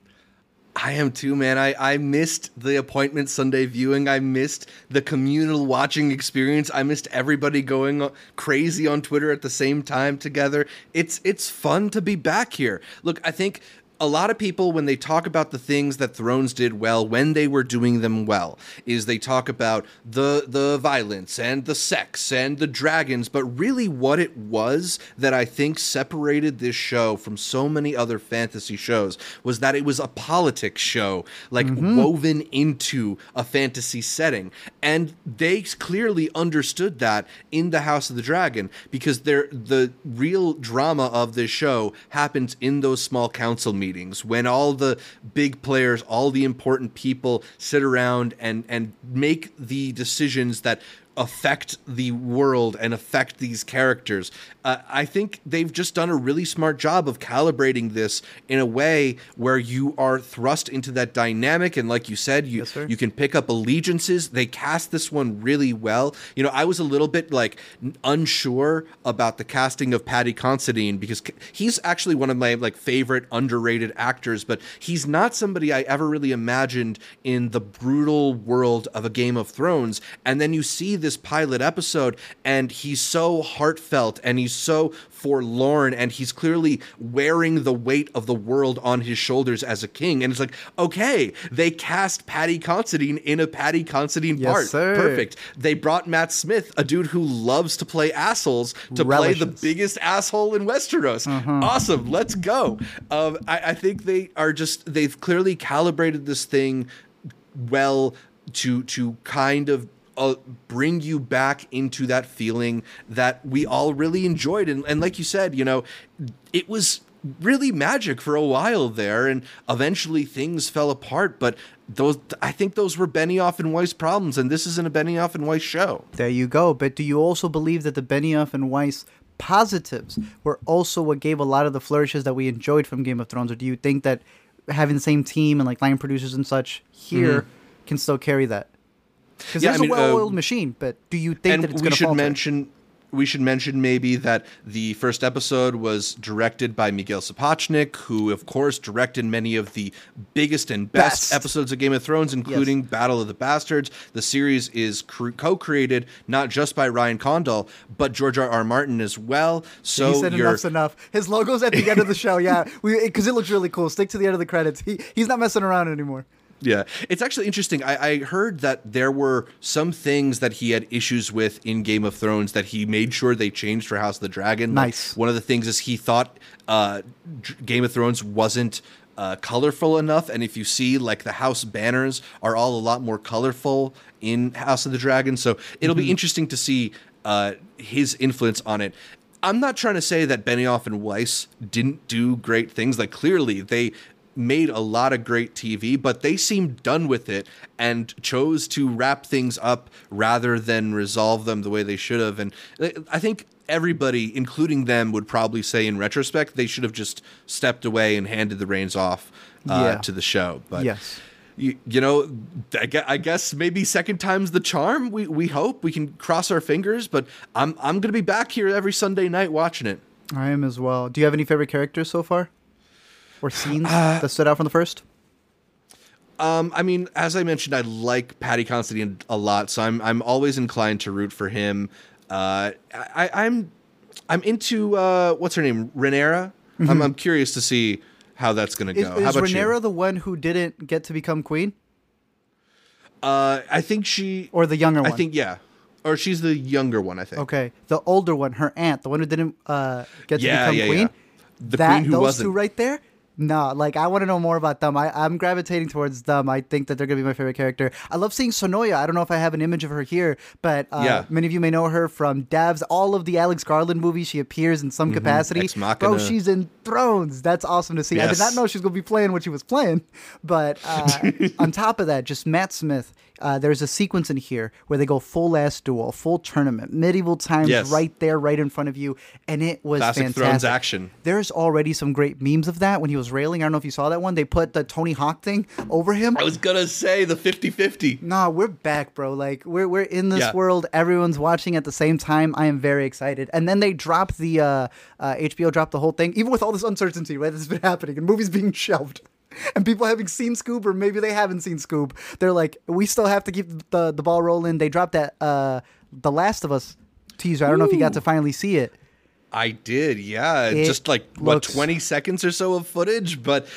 I am too, man. I, I missed the appointment Sunday viewing. I missed the communal watching experience. I missed everybody going crazy on Twitter at the same time together. It's it's fun to be back here. Look, I think a lot of people when they talk about the things that Thrones did well when they were doing them well is they talk about the the violence and the sex and the dragons. But really what it was that I think separated this show from so many other fantasy shows was that it was a politics show like mm-hmm. woven into a fantasy setting. And they clearly understood that in the House of the Dragon because they're the real drama of this show happens in those small council meetings when all the big players, all the important people sit around and and make the decisions that affect the world and affect these characters. Uh, I think they've just done a really smart job of calibrating this in a way where you are thrust into that dynamic. And like you said, you Yes, you can pick up allegiances. They cast this one really well. You know, I was a little bit like unsure about the casting of Paddy Considine because he's actually one of my like favorite underrated actors, but he's not somebody I ever really imagined in the brutal world of a Game of Thrones. And then you see this pilot episode and he's so heartfelt and he's so forlorn and he's clearly wearing the weight of the world on his shoulders as a king. And it's like, okay, they cast Paddy Considine in a Paddy Considine Yes, part. sir. Perfect. They brought Matt Smith, a dude who loves to play assholes, to play the biggest asshole in Westeros. Awesome. Let's go. Um, I, I think they are just they've clearly calibrated this thing well to to kind of uh, bring you back into that feeling that we all really enjoyed and, and like you said you know it was really magic for a while there and eventually things fell apart but those i think those were benioff and weiss problems and this isn't a benioff and weiss show There you go. But do you also believe that the Benioff and Weiss positives were also what gave a lot of the flourishes that we enjoyed from Game of Thrones? Or do you think that having the same team and like line producers and such here can still carry that? Because. Yeah, there's I mean, a well-oiled uh, machine, but do you think that it's we going to should falter? mention we should mention maybe that the first episode was directed by Miguel Sapochnik, who of course directed many of the biggest and best, Best. episodes of Game of Thrones, including Battle of the Bastards. The series is co-created not just by Ryan Condal, but George R. R. Martin as well. So he said you're enough's enough. His logo's at the end of the show. Yeah, because it looks really cool. Stick to the end of the credits. He he's not messing around anymore. Yeah, it's actually interesting. I, I heard that there were some things that he had issues with in Game of Thrones that he made sure they changed for House of the Dragon. Like, Nice. one of the things is he thought uh, Game of Thrones wasn't uh, colorful enough, and if you see like the house banners are all a lot more colorful in House of the Dragon, so it'll be interesting to see uh, his influence on it. I'm not trying to say that Benioff and Weiss didn't do great things. Like clearly they made a lot of great TV, but they seemed done with it and chose to wrap things up rather than resolve them the way they should have. And I think everybody, including them, would probably say in retrospect they should have just stepped away and handed the reins off uh, Yeah. to the show. But Yes. you, you know, I I guess maybe second time's the charm. We we hope we can cross our fingers, but I'm I'm gonna be back here every Sunday night watching it. I am as well. Do you have any favorite characters so far, or scenes Uh, that stood out from the first? Um, I mean, as I mentioned, I like Paddy Considine a lot, so I'm I'm always inclined to root for him. Uh, I, I'm I'm into uh, what's her name, Rhaenyra. I'm I'm curious to see how that's gonna go. Is, how is about Rhaenyra you? the one who didn't get to become queen, Uh, I think she, or the younger one. I think yeah, or she's the younger one. I think. Okay, the older one, her aunt, the one who didn't uh, get to Yeah, become yeah, queen. yeah. The that queen who those wasn't. two right there. No, like I want to know more about them. I, I'm gravitating towards them. I think that they're gonna be my favorite character. I love seeing Sonoya. I don't know if I have an image of her here, but uh, Yeah. many of you may know her from Devs. All of the Alex Garland movies, she appears in some capacity. Mm-hmm. Machina. Bro, she's in Thrones. That's awesome to see. I did not know she was gonna be playing what she was playing. But uh, on top of that, just Matt Smith. Uh, there's a sequence in here where they go full ass duel, full tournament, medieval times, Yes. right there, right in front of you, and it was Classic fantastic. Thrones action. There's already some great memes of that when he was railing. I don't know if you saw that one. They put the Tony Hawk thing over him. I was gonna say the 50-50. Nah, we're back, bro. Like we're we're in this Yeah. world. Everyone's watching at the same time. I am very excited. And then they dropped the uh, uh, HBO dropped the whole thing, even with all this uncertainty right, that's been happening and movies being shelved. And people having seen Scoob, or maybe they haven't seen Scoob. They're like, we still have to keep the the ball rolling. They dropped that uh, the Last of Us teaser. I don't know if you got to finally see it. I did, yeah. It Just like what twenty seconds or so of footage, but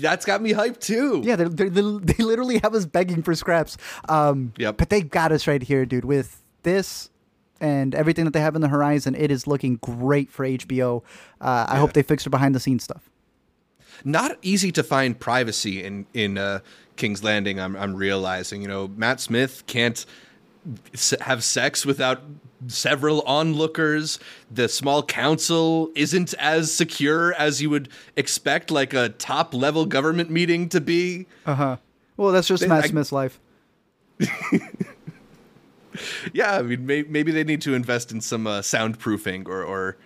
that's got me hyped too. Yeah, they're, they're, they literally have us begging for scraps. Um, Yep. But they got us right here, dude. With this and everything that they have in the horizon, it is looking great for HBO. Uh, I hope they fix their behind the scenes stuff. Not easy to find privacy in in uh, King's Landing. I'm I'm realizing, you know, Matt Smith can't have sex without several onlookers. The small council isn't as secure as you would expect, like a top level government meeting to be. Uh huh. Well, that's just Matt I- Smith's life. yeah, I mean, may- maybe they need to invest in some uh, soundproofing or or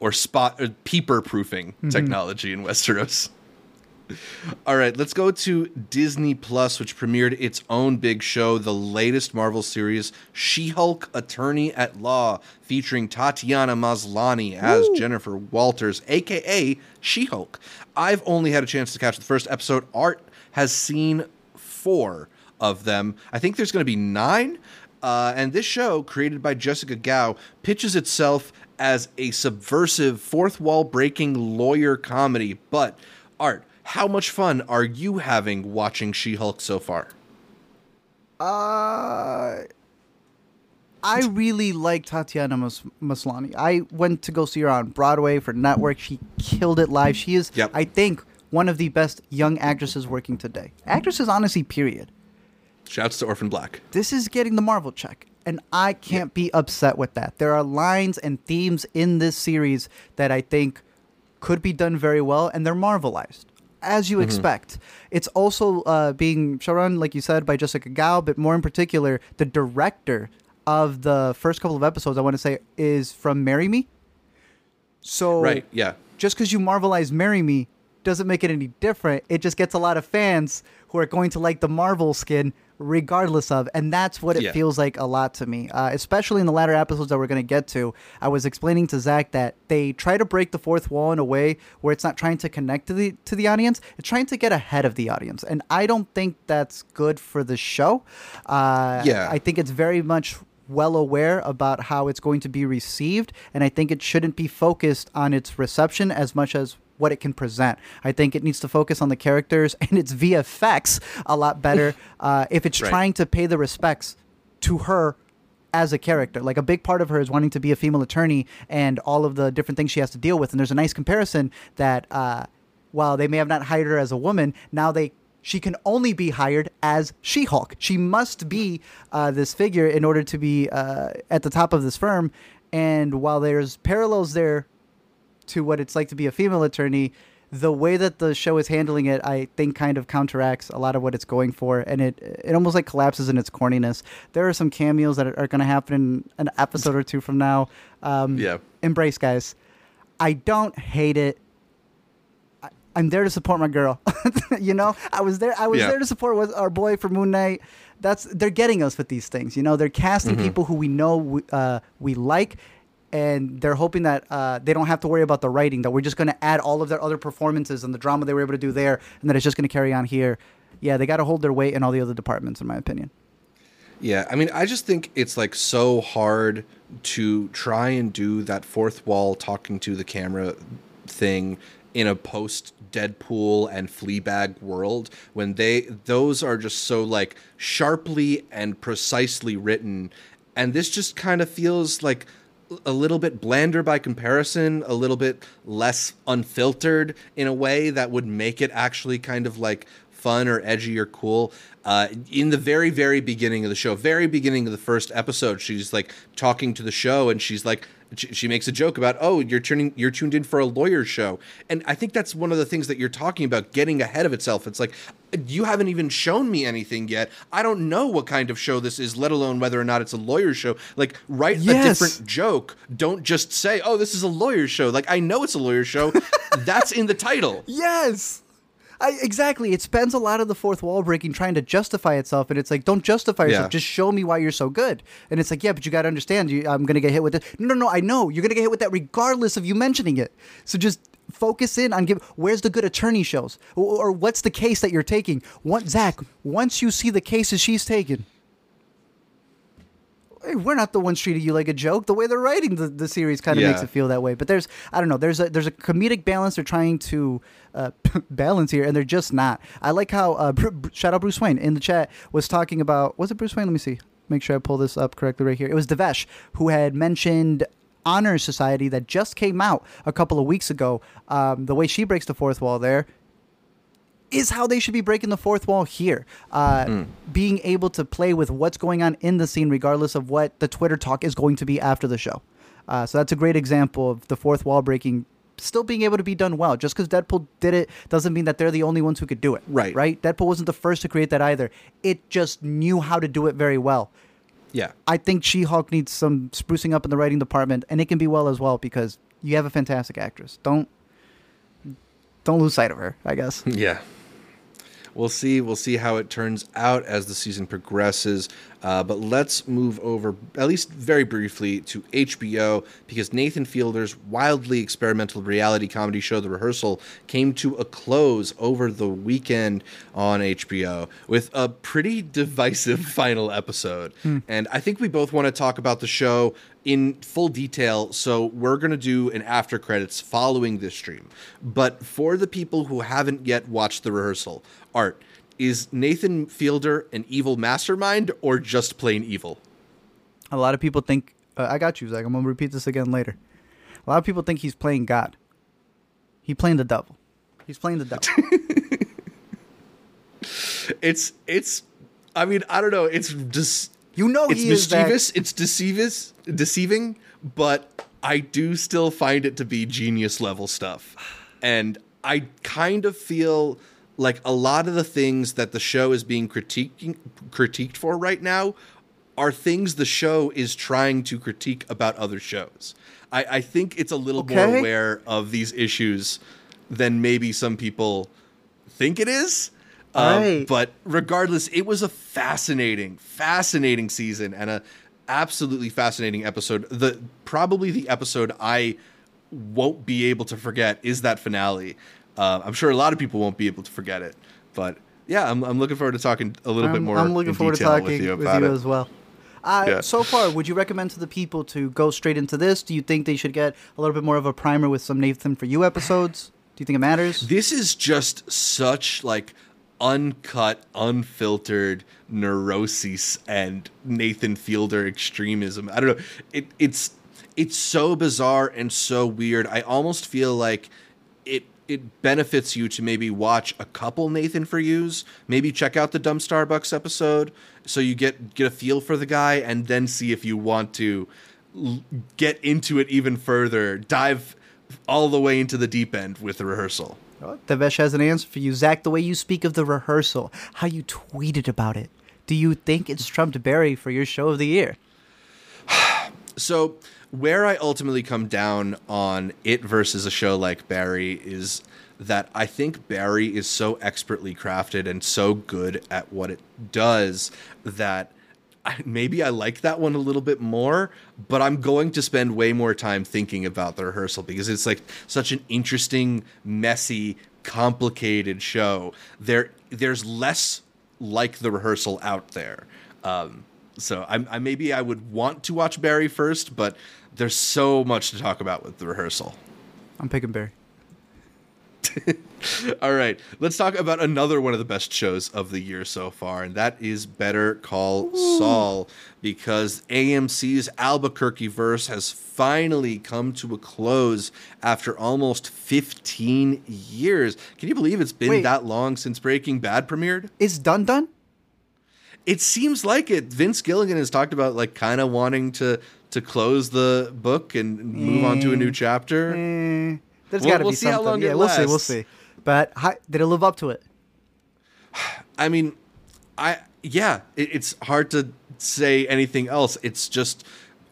or spot or peeper proofing technology in Westeros. All right, let's go to Disney Plus, which premiered its own big show, the latest Marvel series, She Hulk Attorney at Law, featuring Tatiana Maslany as Jennifer Walters, aka She Hulk. I've only had a chance to catch the first episode. Art has seen four of them. I think there's going to be nine. Uh, and this show, created by Jessica Gao, pitches itself as a subversive, fourth wall breaking lawyer comedy. But, Art, how much fun are you having watching She Hulk so far? Uh, I really like Tatiana Mas- Maslany. I went to go see her on Broadway for Network. She killed it live. She is, Yep. I think, one of the best young actresses working today. Actresses, honestly, period. Shouts to Orphan Black. This is getting the Marvel check. And I can't be upset with that. There are lines and themes in this series that I think could be done very well, and they're Marvelized, as you expect. It's also uh, being showrun, like you said, by Jessica Gao, but more in particular, the director of the first couple of episodes, I want to say, is from Marry Me. So Right, yeah. just because you marvelize Marry Me doesn't make it any different. It just gets a lot of fans who are going to like the Marvel skin regardless of. And that's what it Yeah. feels like a lot to me, uh, especially in the latter episodes that we're going to get to. I was explaining to Zach that they try to break the fourth wall in a way where it's not trying to connect to the to the audience. It's trying to get ahead of the audience, and I don't think that's good for the show. Uh, Yeah. I think it's very much well aware about how it's going to be received, and I think it shouldn't be focused on its reception as much as what it can present. I think it needs to focus on the characters and its VFX a lot better uh, if it's Right. trying to pay the respects to her as a character. Like a big part of her is wanting to be a female attorney and all of the different things she has to deal with. And there's a nice comparison that uh, while they may have not hired her as a woman, now they she can only be hired as She-Hulk. She must be uh, this figure in order to be uh, at the top of this firm. And while there's parallels there to what it's like to be a female attorney, the way that the show is handling it, I think, kind of counteracts a lot of what it's going for, and it it almost like collapses in its corniness. There are some cameos that are, going to happen in an episode or two from now. Um, Yeah. embrace, guys. I don't hate it. I, I'm there to support my girl. you know, I was there. I was Yeah. there to support our boy for Moon Knight. That's they're getting us with these things. You know, they're casting Mm-hmm. people who we know we, uh, we like, and they're hoping that uh, they don't have to worry about the writing. That we're just going to add all of their other performances and the drama they were able to do there, and that it's just going to carry on here. Yeah, they got to hold their weight in all the other departments, in my opinion. Yeah, I mean, I just think it's like so hard to try and do that fourth wall talking to the camera thing in a post Deadpool and Fleabag world when they those are just so like sharply and precisely written and this just kind of feels like a little bit blander by comparison, a little bit less unfiltered in a way that would make it actually kind of like fun or edgy or cool. Uh, in the very, very beginning of the show, very beginning of the first episode, she's like talking to the show and she's like, she, she makes a joke about, oh, you're turning, you're tuned in for a lawyer show. And I think that's one of the things that you're talking about getting ahead of itself. It's like, you haven't even shown me anything yet. I don't know what kind of show this is, let alone whether or not it's a lawyer show. Like, write a different joke. Don't just say, "Oh, this is a lawyer show." Like I know it's a lawyer show. That's in the title. Yes. I, exactly. It spends a lot of the fourth wall breaking trying to justify itself, and it's like, don't justify yourself. Yeah. Just show me why you're so good. And it's like, yeah, but you got to understand, you, I'm gonna get hit with it. No, no, no. I know you're gonna get hit with that regardless of you mentioning it. So just focus in on give. Where's the good attorney shows, or, or what's the case that you're taking? What Zach? Once you see the cases she's taken. Hey, We're not the ones treating you like a joke. The way they're writing the, the series kind of makes it feel that way. But there's, I don't know, there's a there's a comedic balance they're trying to uh, balance here, and they're just not. I like how uh, Bru- shout out Bruce Wayne in the chat was talking about was it Bruce Wayne? Let me see. Make sure I pull this up correctly right here. It was Devesh who had mentioned Honor Society that just came out a couple of weeks ago. Um, the way she breaks the fourth wall there is how they should be breaking the fourth wall here. Uh, Being able to play with what's going on in the scene, regardless of what the Twitter talk is going to be after the show. Uh, so that's a great example of the fourth wall breaking still being able to be done well. Just because Deadpool did it doesn't mean that they're the only ones who could do it. Right. Right? Deadpool wasn't the first to create that either. It just knew how to do it very well. Yeah. I think She Hulk needs some sprucing up in the writing department, and it can be well as well because you have a fantastic actress. Don't don't lose sight of her. I guess. Yeah. We'll see. We'll see how it turns out as the season progresses. Uh, but let's move over, at least very briefly, to HBO because Nathan Fielder's wildly experimental reality comedy show, The Rehearsal, came to a close over the weekend on HBO with a pretty divisive final episode. And I think we both want to talk about the show in full detail. So we're going to do an after credits following this stream. But for the people who haven't yet watched The Rehearsal, Art, is Nathan Fielder an evil mastermind or just plain evil? A lot of people think uh, I got you, Zach. I'm gonna repeat this again later. A lot of people think he's playing God. He playing the devil. He's playing the devil. It's it's I mean, I don't know, it's just You know it's he is Zach. mischievous, it's deceivous, deceiving, but I do still find it to be genius level stuff. And I kind of feel like a lot of the things that the show is being critiquing critiqued for right now are things the show is trying to critique about other shows. I, I think it's a little more aware of these issues than maybe some people think it is. Um, Right. But regardless, it was a fascinating, fascinating season and a absolutely fascinating episode. The probably the episode I won't be able to forget is that finale. Uh, I'm sure a lot of people won't be able to forget it, but yeah, I'm, I'm looking forward to talking a little bit I'm, more. I'm looking in forward to talking with you with about you it. as well. Uh, Yeah. So far, would you recommend to the people to go straight into this? Do you think they should get a little bit more of a primer with some Nathan for You episodes? Do you think it matters? This is just such like uncut, unfiltered neuroses and Nathan Fielder extremism. I don't know. It, it's it's so bizarre and so weird. I almost feel like it it benefits you to maybe watch a couple Nathan for yous, maybe check out the Dumb Starbucks episode so you get get a feel for the guy and then see if you want to l- get into it even further, dive all the way into the deep end with the rehearsal. Oh, Devesh has an answer for you. Zach, the way you speak of the rehearsal, how you tweeted about it. Do you think it's trumped Barry for your show of the year? So, where I ultimately come down on it versus a show like Barry is that I think Barry is so expertly crafted and so good at what it does that maybe I like that one a little bit more, but I'm going to spend way more time thinking about the rehearsal because it's like such an interesting, messy, complicated show. There, there's less like the rehearsal out there. Um, so I, I maybe I would want to watch Barry first, but there's so much to talk about with the rehearsal. I'm picking Barry. All right, let's talk about another one of the best shows of the year so far, and that is Better Call Saul, because AMC's Albuquerque verse has finally come to a close after almost 15 years. Can you believe it's been Wait. that long since Breaking Bad premiered? Is done done? It seems like it. Vince Gilligan has talked about like kind of wanting to to close the book and move on to a new chapter. Eh, there's We'll- got to we'll be see how something. long yeah, it we'll see. We'll see. But how, did it live up to it? I mean, I yeah, it, it's hard to say anything else. It's just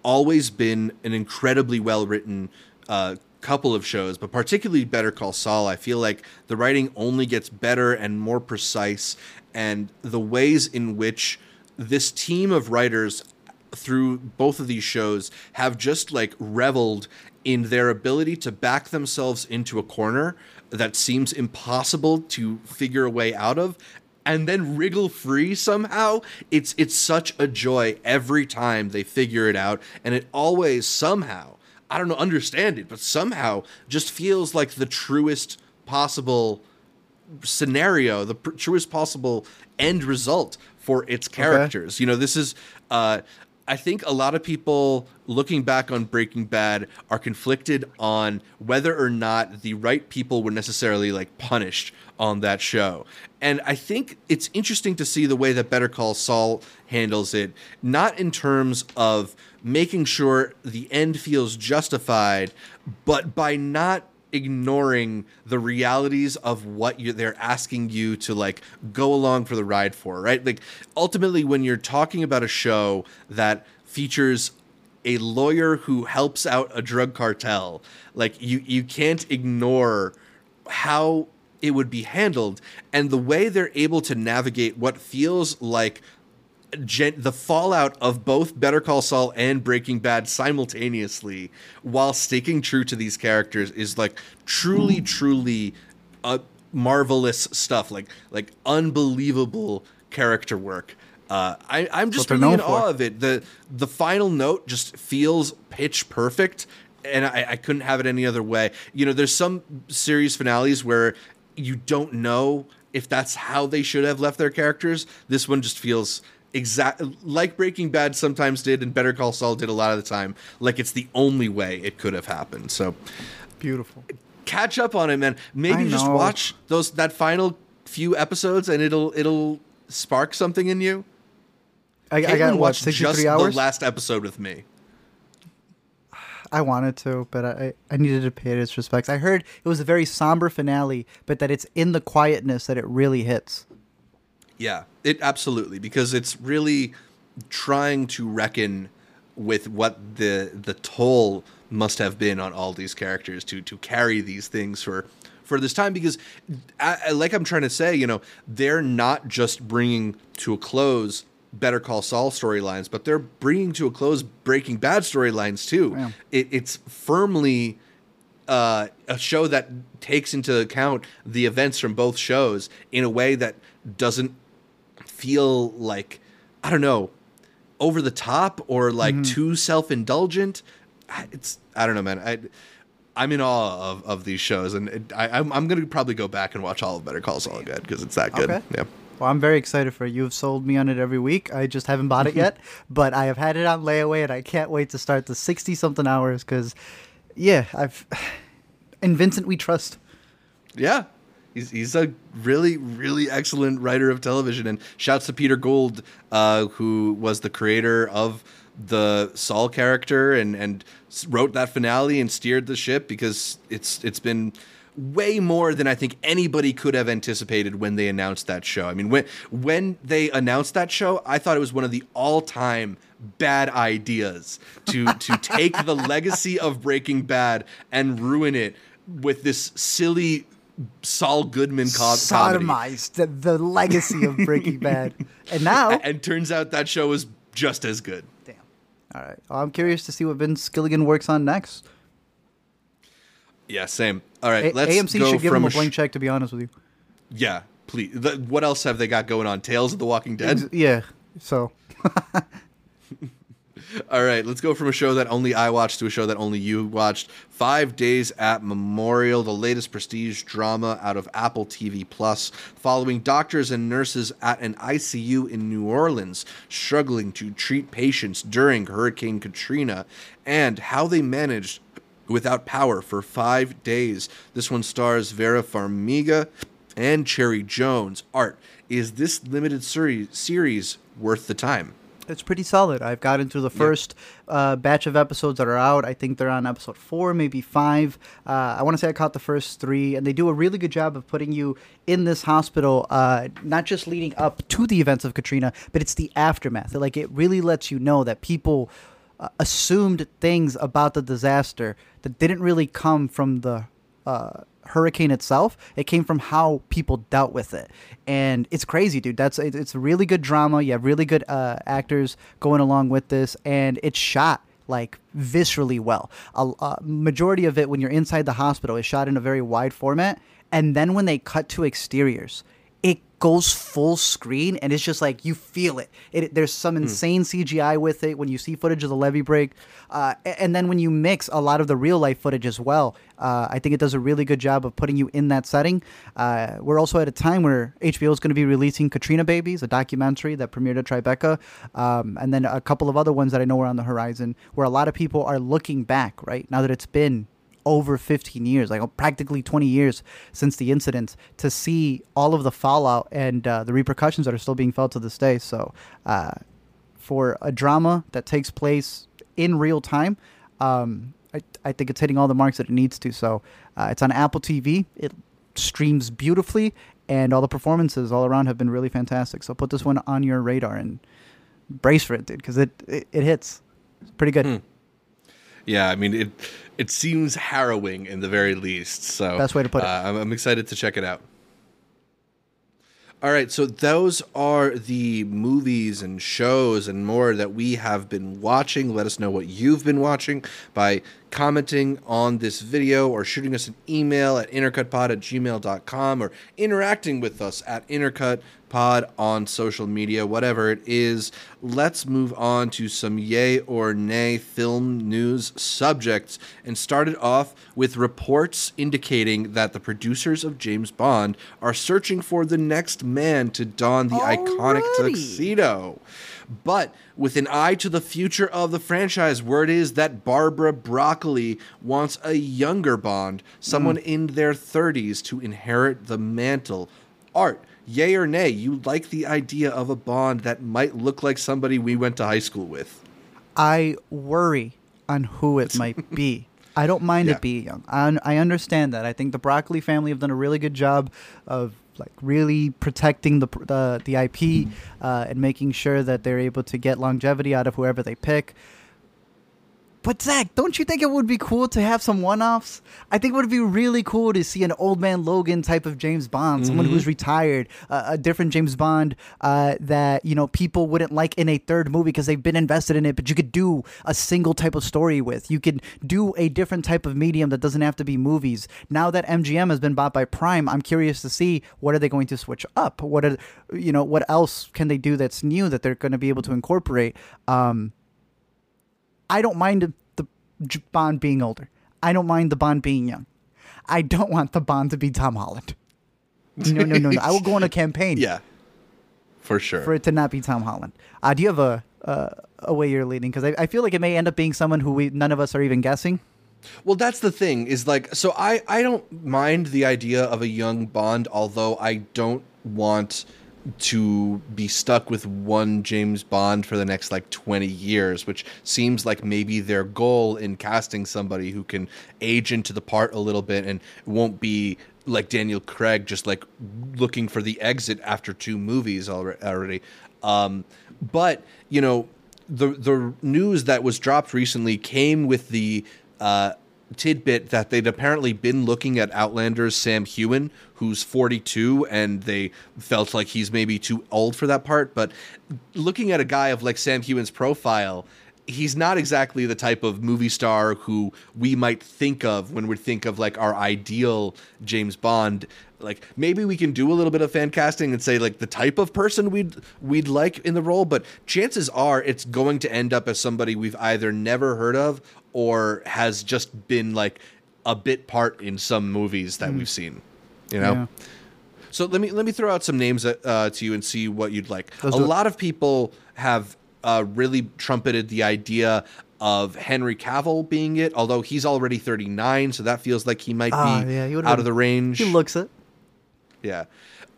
always been an incredibly well written uh, couple of shows, but particularly Better Call Saul. I feel like the writing only gets better and more precise, and the ways in which this team of writers through both of these shows have just like reveled in their ability to back themselves into a corner that seems impossible to figure a way out of and then wriggle free somehow it's it's such a joy every time they figure it out and it always somehow i don't know understand it but somehow just feels like the truest possible scenario, the pr- truest possible end result for its characters. You know, this is. Uh, I think a lot of people looking back on Breaking Bad are conflicted on whether or not the right people were necessarily like punished on that show. And I think it's interesting to see the way that Better Call Saul handles it, not in terms of making sure the end feels justified, but by not ignoring the realities of what you they're asking you to like go along for the ride for, right? Like ultimately when you're talking about a show that features a lawyer who helps out a drug cartel, like you you can't ignore how it would be handled and the way they're able to navigate what feels like gen- the fallout of both Better Call Saul and Breaking Bad simultaneously while sticking true to these characters is like truly truly uh, marvelous stuff like like unbelievable character work uh, I, I'm just really in for. awe of it. the The final note just feels pitch perfect, and I, I couldn't have it any other way. You know, there's some series finales where you don't know if that's how they should have left their characters. This one just feels exact like Breaking Bad sometimes did, and Better Call Saul did a lot of the time. Like it's the only way it could have happened. So Beautiful. catch up on it, man. Maybe I just watch those that final few episodes, and it'll it'll spark something in you. I, I Caitlin got what watched just hours. the last episode with me. I wanted to, but I, I needed to pay it its respects. I heard it was a very somber finale, but that it's in the quietness that it really hits. Yeah, it absolutely because it's really trying to reckon with what the the toll must have been on all these characters to to carry these things for for this time because I, like I'm trying to say, you know, they're not just bringing to a close Better Call Saul storylines, but they're bringing to a close Breaking Bad storylines too. It, it's firmly uh, a show that takes into account the events from both shows in a way that doesn't feel like I don't know over the top or like mm-hmm. too self indulgent. It's I don't know, man. I I'm in awe of, of these shows, and it, I, I'm I'm gonna probably go back and watch all of Better Call Saul again because it's that good. Okay. Yeah. Well, I'm very excited for it. You've sold me on it every week. I just haven't bought it yet, but I have had it on layaway, and I can't wait to start the sixty something hours because, yeah, I've. In Vincent, we trust. Yeah. He's, he's a really, really excellent writer of television. And shouts to Peter Gould, uh, who was the creator of the Saul character and, and wrote that finale and steered the ship because it's it's been way more than I think anybody could have anticipated when they announced that show. I mean, when when they announced that show, I thought it was one of the all-time bad ideas to to take the legacy of Breaking Bad and ruin it with this silly Saul Goodman co-. Sodomized the, the legacy of Breaking Bad, and now, And turns out that show is just as good. damn. All right, well, I'm curious to see what Vince Gilligan works on next. Yeah, same. All right, A- let's AMC go should give from him a sh- blank check. To be honest with you, Yeah, please. The, what else have they got going on? Tales of the Walking Dead. yeah. So All right, let's go from a show that only I watched to a show that only you watched. Five Days at Memorial, the latest prestige drama out of Apple TV Plus, following doctors and nurses at an ICU in New Orleans struggling to treat patients during Hurricane Katrina and how they managed without power for five days. This one stars Vera Farmiga and Cherry Jones. Art, is this limited series series worth the time? It's pretty solid. I've gotten through the first uh, batch of episodes that are out. I think they're on episode four, maybe five. Uh, I want to say I caught the first three, and they do a really good job of putting you in this hospital, uh, not just leading up to the events of Katrina, but it's the aftermath. Like it really lets you know that people uh, assumed things about the disaster that didn't really come from the uh, hurricane itself. It came from how people dealt with it, and it's crazy, dude. That's it, it's really good drama. You have really good uh, actors going along with this, and it's shot like viscerally well. A, a majority of it, when you're inside the hospital, is shot in a very wide format, and then when they cut to exteriors, goes full screen and it's just like you feel it. it there's some insane CGI with it when you see footage of the levee break, uh, and then when you mix a lot of the real life footage as well. Uh, I think it does a really good job of putting you in that setting. Uh, we're also at a time where HBO is going to be releasing Katrina Babies, a documentary that premiered at Tribeca, um, and then a couple of other ones that I know are on the horizon, where a lot of people are looking back right now that it's been over 15 years, like practically 20 years since the incident, to see all of the fallout and uh, the repercussions that are still being felt to this day. So, uh, for a drama that takes place in real time, um, I, I think it's hitting all the marks that it needs to. So uh, it's on Apple TV. It streams beautifully, and all the performances all around have been really fantastic. So put this one on your radar and brace for it, dude, because it, it it hits. It's pretty good. Hmm. Yeah, I mean it. It seems harrowing in the very least. So Best way to put it. Uh, I'm, I'm excited to check it out. All right, so those are the movies and shows and more that we have been watching. Let us know what you've been watching by commenting on this video or shooting us an email at intercutpod at gmail.com or interacting with us at intercutpod on social media, whatever it is. Let's move on to some yay or nay film news subjects and start it off with reports indicating that the producers of James Bond are searching for the next man to don the iconic tuxedo. But with an eye to the future of the franchise, word is that Barbara Broccoli wants a younger Bond, someone hmm. in their 30s, to inherit the mantle. Art, yay or nay, you like the idea of a Bond that might look like somebody we went to high school with. I worry on who it might be. I don't mind Yeah. it being young. I, I understand that. I think the Broccoli family have done a really good job of like really protecting the the, the IP uh, and making sure that they're able to get longevity out of whoever they pick. But Zach, don't you think it would be cool to have some one-offs? I think it would be really cool to see an old man Logan type of James Bond, someone who's retired, uh, a different James Bond uh, that you know people wouldn't like in a third movie because they've been invested in it. But you could do a single type of story with. You could do a different type of medium that doesn't have to be movies. Now that MGM has been bought by Prime, I'm curious to see what are they going to switch up. What are you know what else can they do that's new that they're going to be able to incorporate. Um, I don't mind the Bond being older. I don't mind the Bond being young. I don't want the Bond to be Tom Holland. No, no, no, no. I will go on a campaign Yeah, for sure. for it to not be Tom Holland. Uh, do you have a uh, a way you're leading? Because I, I feel like it may end up being someone who we none of us are even guessing. Well, that's the thing is like so I I don't mind the idea of a young Bond, although I don't want to be stuck with one James Bond for the next like 20 years, which seems like maybe their goal in casting somebody who can age into the part a little bit and won't be like Daniel Craig just like looking for the exit after two movies already. Um, but, you know, the the news that was dropped recently came with the uh, tidbit that they'd apparently been looking at Outlander's Sam Heughan, who's 42, and they felt like he's maybe too old for that part. But looking at a guy of like Sam Heughan's profile, he's not exactly the type of movie star who we might think of when we think of like our ideal James Bond. Like maybe we can do a little bit of fan casting and say like the type of person we'd we'd like in the role, but chances are it's going to end up as somebody we've either never heard of or has just been like a bit part in some movies that we've seen. You know. Yeah. So let me let me throw out some names uh, to you and see what you'd like. Let's a lot of people have uh, really trumpeted the idea of Henry Cavill being it, although he's already 39, so that feels like he might Ah, be yeah, he out been- of the range. He looks it. yeah.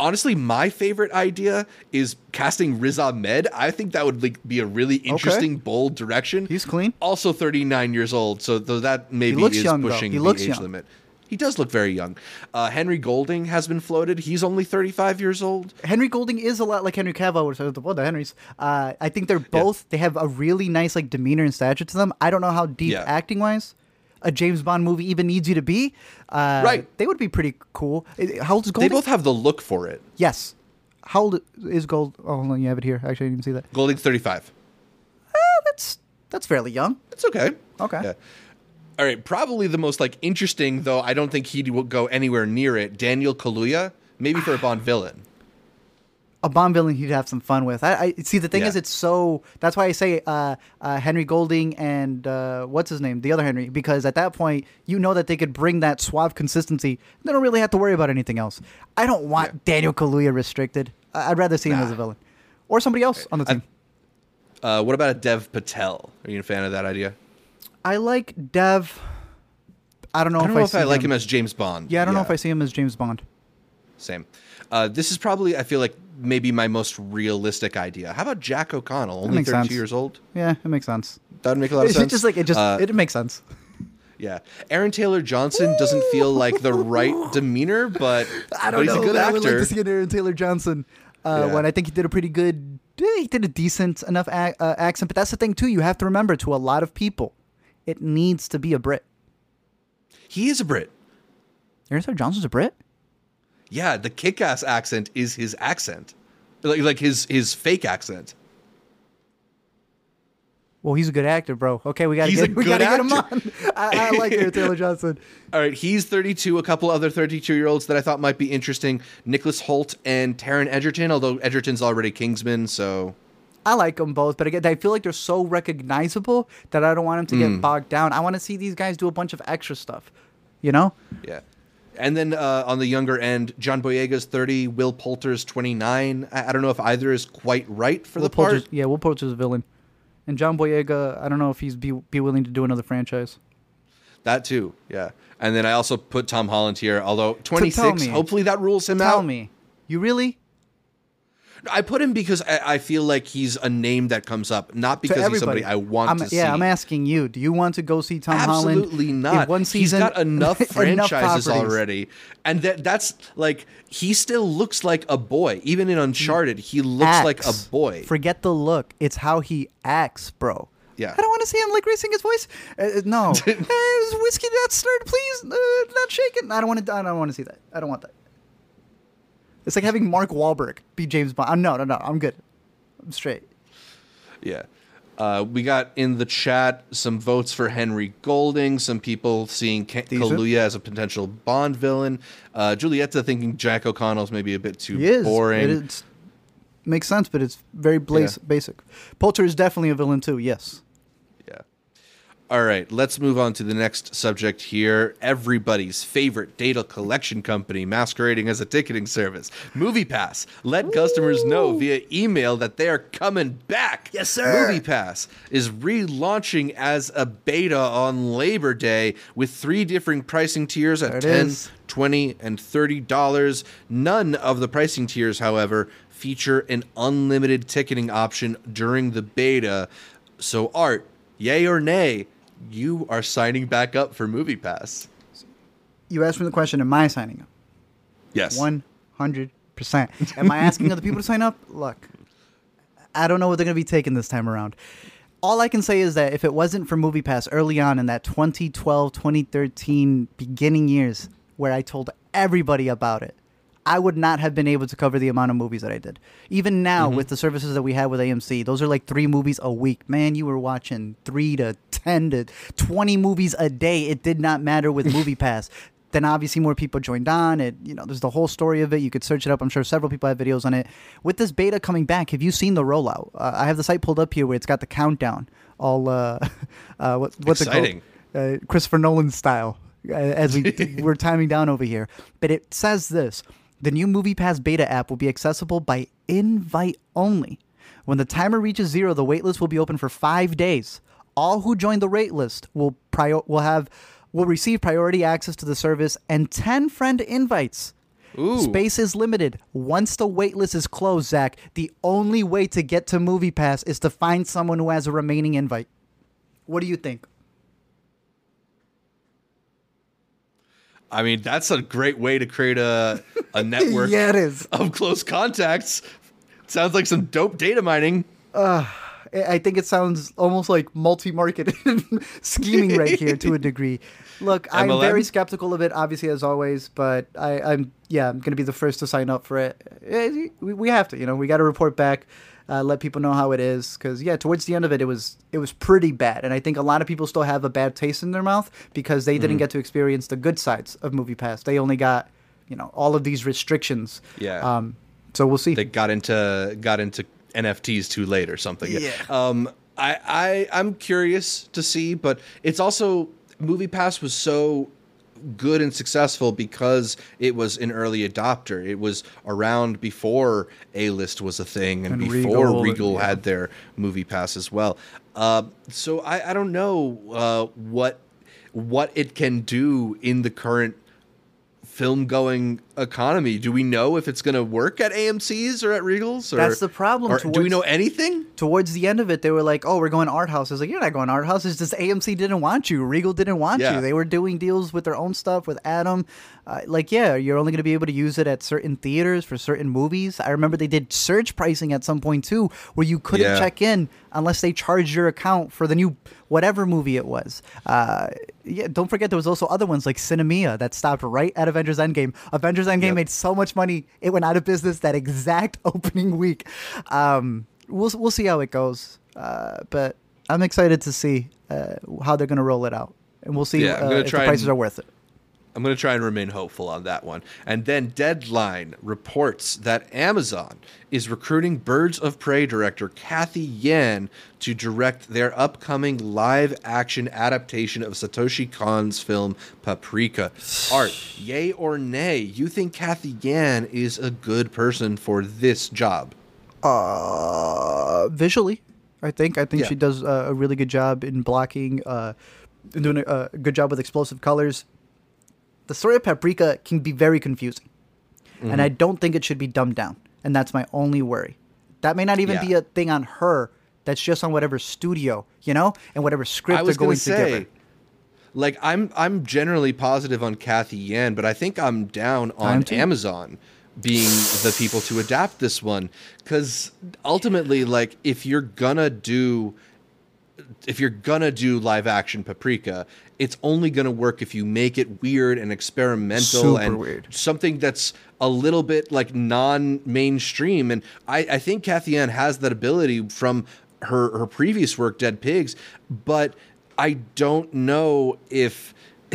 Honestly, my favorite idea is casting Riz Ahmed. I think that would like be a really interesting, bold direction. He's clean. Also 39 years old, so though that maybe is young, pushing He the age young. limit. He does look very young. Uh, Henry Golding has been floated. He's only 35 years old. Henry Golding is a lot like Henry Cavill, well, the Henrys. Uh, I think they're both. They have a really nice like demeanor and stature to them. I don't know how deep Yeah. acting wise a James Bond movie even needs you to be. Uh, Right. They would be pretty cool. Uh, How old is gold? They both have the look for it. yes. How old is Gold? Oh, hold on, you have it here. Actually, I didn't even see that. Golding's 35. That's that's fairly young. It's okay. Okay. Yeah. All right. Probably the most like interesting, though. I don't think he would go anywhere near it. Daniel Kaluuya, maybe for a Bond villain. A Bond villain he'd have some fun with. I, I see. The thing Yeah. is, it's so. That's why I say uh, uh, Henry Golding and uh, what's his name, the other Henry, because at that point you know that they could bring that suave consistency. They don't really have to worry about anything else. I don't want Yeah. Daniel Kaluuya restricted. I- I'd rather see him as a villain, or somebody else on the team. Uh, what about a Dev Patel? Are you a fan of that idea? I, like Dev. I don't know I don't if know I if I like him as James Bond. Yeah, I don't know if I see him as James Bond. Same. Uh, this is probably, I feel like, maybe my most realistic idea. How about Jack O'Connell, only 32 sense. years old? Yeah, it makes sense. That would make a lot of It's sense. just like it just Uh, it makes sense. Yeah, Aaron Taylor Johnson doesn't feel like the right demeanor, but I don't but he's know. a good but I would like to see an Aaron Taylor Johnson uh, Yeah. when I think he did a pretty good. eh, He did a decent enough ac- uh, accent, but that's the thing too. You have to remember, to a lot of people, it needs to be a Brit. he is a Brit. Aaron Taylor Johnson's a Brit. Yeah, the kick-ass accent is his accent, like like his his fake accent. Well, he's a good actor, bro. Okay, we gotta He's get we gotta get him on. I, I like Aaron Taylor Johnson. All right, he's 32. A couple other 32 year olds that I thought might be interesting: Nicholas Hoult and Taron Egerton. Although Egerton's already Kingsman, so I like them both, but again, I feel like they're so recognizable that I don't want them to Hmm. get bogged down. I want to see these guys do a bunch of extra stuff. You know? yeah. And then uh, on the younger end, John Boyega's 30, Will Poulter's 29. I, I don't know if either is quite right for Will the part. Poulter's, yeah, Will Poulter's a villain, and John Boyega. I don't know if he's be be willing to do another franchise. That too, yeah. And then I also put Tom Holland here, although 26, me. hopefully that rules him Tell out. Tell me, you really? I put him because I, I feel like he's a name that comes up, not because he's somebody I want I'm, to yeah, see. Yeah, I'm asking you. Do you want to go see Tom Holland? Absolutely not. one season, He's got enough franchises properties. already, and that that's like he still looks like a boy. Even in Uncharted, he looks like a boy. Forget the look; it's how he acts, bro. Yeah. I don't want to see him like racing his voice. Uh, uh, no, is whiskey not stirred, please? Uh, not shaken. I don't want to. I don't want to see that. I don't want that. It's like having Mark Wahlberg be James Bond. Uh, no, no, no. I'm good. I'm straight. Yeah. Uh, we got in the chat some votes for Henry Golding, some people seeing Ka- Kaluuya as a potential Bond villain. Uh, Julietta thinking Jack O'Connell's maybe a bit too He is. boring. It is, makes sense, but it's very blas- Yeah. basic. Poulter is definitely a villain too. Yes. All right, let's move on to the next subject here. Everybody's favorite data collection company masquerading as a ticketing service, MoviePass. Let customers know via email that they are coming back. Yes, sir. MoviePass is relaunching as a beta on Labor Day with three different pricing tiers at There 10 is. 20 and 30 dollars none of the pricing tiers however feature an unlimited ticketing option during the beta so art yay or nay you are signing back up for movie pass You asked me the question. Am I signing up? yes One hundred percent. Am I asking other people to sign up? Look, I don't know what they're going to be taking this time around. All I can say is that if it wasn't for MoviePass early on in that 2012, 2013 beginning years where I told everybody about it, I would not have been able to cover the amount of movies that I did. Even now, with the services that we have with AMC, those are like three movies a week. Man, you were watching three to 10 to 20 movies a day. It did not matter with Movie Pass. Then obviously more people joined on. It you know there's the whole story of it. You could search it up. I'm sure several people have videos on it. With this beta coming back, have you seen the rollout? Uh, I have the site pulled up here where it's got the countdown. All uh, uh what, what's Exciting. it called? Uh, Christopher Nolan style. Uh, as we we're timing down over here, but it says this: the new MoviePass beta app will be accessible by invite only. When the timer reaches zero, the waitlist will be open for five days. All who join the waitlist will prior- will have will receive priority access to the service and 10 friend invites. Ooh. Space is limited. Once the waitlist is closed, Zach, the only way to get to MoviePass is to find someone who has a remaining invite. What do you think? I mean that's a great way to create a, a network Yeah, it is. of close contacts sounds like some dope data mining I I think it sounds almost like multi-market scheming right here to a degree. Look, I'm very skeptical of it, obviously as always, but I, I'm yeah, I'm gonna be the first to sign up for it. Eh, We, we have to, you know, we got to report back, uh, let people know how it is, because yeah, towards the end of it, it was it was pretty bad, and I think a lot of people still have a bad taste in their mouth because they Mm-hmm. didn't get to experience the good sides of Movie Pass. They only got you know all of these restrictions. Yeah. Um. So we'll see. they got into got into NFTs too late or something. Yeah. Um, I, I I'm curious to see, but it's also MoviePass was so good and successful because it was an early adopter. It was around before A List was a thing and, And before Regal, Regal, yeah. had their Movie Pass as well. Uh, so I, I don't know uh, what what it can do in the current film going economy. Do we know if it's going to work at AMC's or at Regal's? Or, That's the problem. Or do we know anything? Towards the end of it, they were like, "Oh, we're going art houses." Like, "You're not going art houses. Just AMC didn't want you. Regal didn't want Yeah. you. They were doing deals with their own stuff with Adam. Uh, like, yeah, you're only going to be able to use it at certain theaters for certain movies. I remember they did surge pricing at some point too, where you couldn't Yeah. check in unless they charged your account for the new whatever movie it was. Uh, yeah, don't forget there was also other ones like Sinemia that stopped right at Avengers Endgame. Avengers Endgame Yep. made so much money it went out of business that exact opening week. Um, we'll we'll see how it goes, uh, but I'm excited to see uh, how they're going to roll it out, and we'll see Yeah, uh, if the prices and- are worth it. I'm going to try and remain hopeful on that one. And then Deadline reports that Amazon is recruiting Birds of Prey director Cathy Yan to direct their upcoming live action adaptation of Satoshi Kon's film Paprika. Art, yay or nay, you think Cathy Yan is a good person for this job? Uh, visually, I think I think Yeah. she does uh, a really good job in blocking, uh, doing a, a good job with explosive colors. The story of Paprika can be very confusing, and Mm-hmm. I don't think it should be dumbed down. And that's my only worry. That may not even Yeah. be a thing on her. That's just on whatever studio, you know, and whatever script they're going going to give her. like I'm I'm generally positive on Cathy Yan, but I think I'm down I'm on. Amazon being the people to adapt this one because ultimately, like if you're gonna do if you're gonna do live action Paprika, it's only gonna work if you make it weird and experimental Super and weird. something that's a little bit like non-mainstream. And I, I think Cathy Yan has that ability from her her previous work, Dead Pigs, but I don't know if.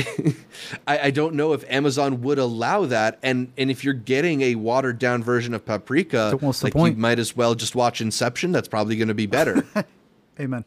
I, I don't know if Amazon would allow that, and and if you're getting a watered down version of Paprika, So what's the like you might as well just watch Inception. That's probably going to be better. Amen.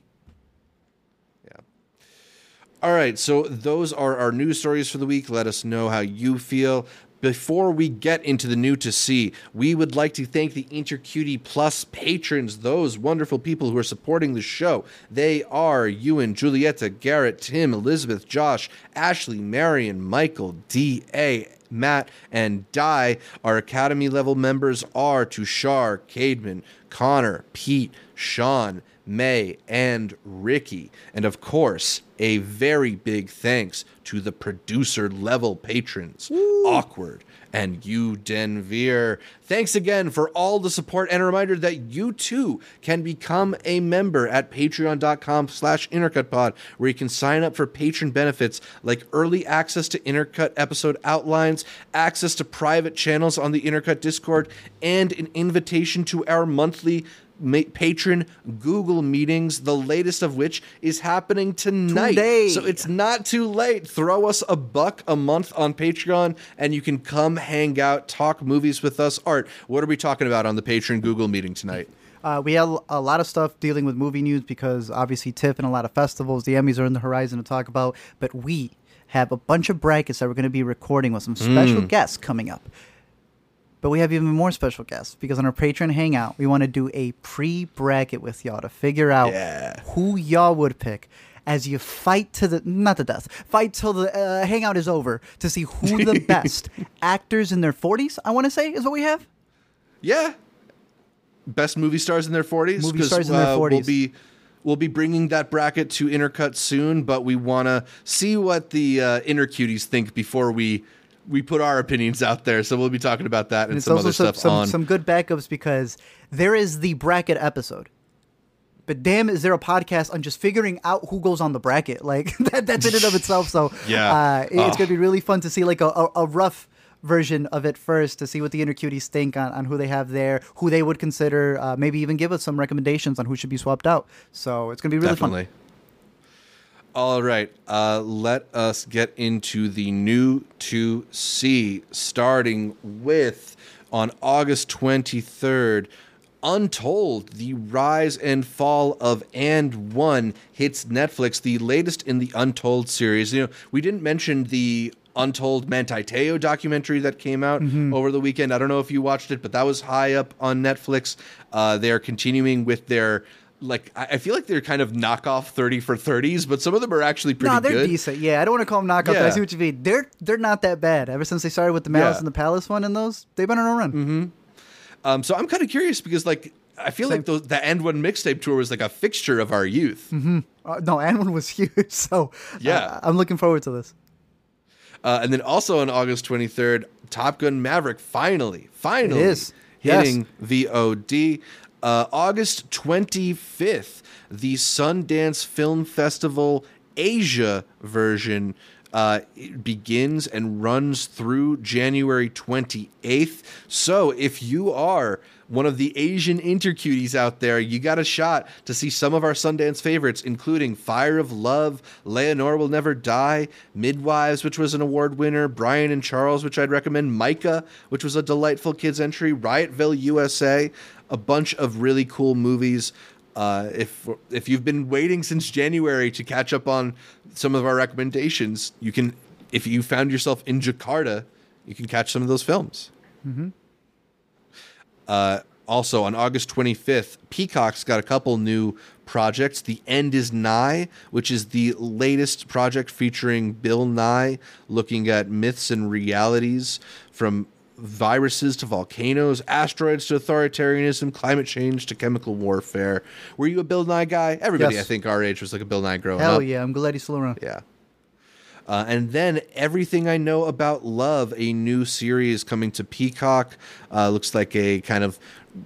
All right, so those are our news stories for the week. Let us know how you feel. Before we get into the new to see, we would like to thank the InterCutie Plus patrons, those wonderful people who are supporting the show. They are Ewan, Julieta, Garrett, Tim, Elizabeth, Josh, Ashley, Marion, Michael, D.A., Matt, and Di. Our Academy level members are Tushar, Cademan, Connor, Pete, Sean, May, and Ricky. And of course, a very big thanks to the producer level patrons, Awkward and you, Denvere. Thanks again for all the support and a reminder that you too can become a member at patreon.com slash intercutpod where you can sign up for patron benefits like early access to Intercut episode outlines, access to private channels on the Intercut Discord, and an invitation to our monthly ma- patron Google meetings, the latest of which is happening tonight. Today. So it's not too late. Throw us a buck a month on Patreon and you can come hang out, talk movies with us. Art, what are we talking about on the patron Google meeting tonight? Uh, we have a lot of stuff dealing with movie news because obviously TIFF and a lot of festivals, the Emmys are in the horizon to talk about. But we have a bunch of brackets that we're going to be recording with some special guests coming up. But we have even more special guests because on our Patreon Hangout, we want to do a pre bracket with y'all to figure out Yeah. who y'all would pick as you fight to the not the death, fight till the uh, hangout is over to see who the best actors in their 40s. I want to say is what we have. Yeah. Best movie stars in their 40s. Movie stars in their uh, We'll be, we'll be bringing that bracket to Intercut soon, but we want to see what the uh, Inner Cuties think before we we put our opinions out there. So we'll be talking about that and, And some other some, stuff some, on. some good backups because there is the bracket episode. But damn, is there a podcast on just figuring out who goes on the bracket? Like that, that's in and of itself. So Yeah. uh, it- it's Oh. gonna be really fun to see like a, a, a rough version of it first to see what the inner cuties think on, on who they have there, who they would consider, uh, maybe even give us some recommendations on who should be swapped out. So it's gonna be really Definitely. All right, uh, let us get into the new to see, starting with on August 23rd. Untold, the rise and fall of AND1 hits Netflix, the latest in the Untold series. You know, we didn't mention the Untold Manti Te'o documentary that came out over the weekend. I don't know if you watched it, but that was high up on Netflix. Uh, they're continuing with their like I feel like they're kind of knockoff thirty for thirties, but some of them are actually pretty No, they're good. decent. Yeah, I don't want to call them knockout. but I see what you mean. They're they're not that bad. Ever since they started with the Malice Yeah. and the Palace one and those, they've been on a run. Mm-hmm. Um, so I'm kind of curious because like I feel Same. like those, the AND1 mixtape tour was like a fixture of our youth. Uh, no, and one was huge. So Yeah. uh, I'm looking forward to this. Uh, and then also on August 23rd, Top Gun Maverick finally, finally is. Yes. hitting VOD. Uh, August 25th, the Sundance Film Festival Asia version uh, begins and runs through January 28th. So if you are one of the Asian intercuties out there, you got a shot to see some of our Sundance favorites, including Fire of Love, Leonore Will Never Die, Midwives, which was an award winner, Brian and Charles, which I'd recommend, Micah, which was a delightful kids entry, Riotsville USA, a bunch of really cool movies. Uh, if if you've been waiting since January to catch up on some of our recommendations, you can. If you found yourself in Jakarta, you can catch some of those films. Uh, also, on August 25th, Peacock's got a couple new projects. The End is Nye, which is the latest project featuring Bill Nye looking at myths and realities from viruses to volcanoes, asteroids to authoritarianism, climate change to chemical warfare. Were you a Bill Nye guy? Everybody, Yes. I think, our age was like a Bill Nye growing Hell up. Hell yeah, I'm glad he's still around. Yeah. Uh, and then Everything I Know About Love, a new series coming to Peacock. Uh, looks like a kind of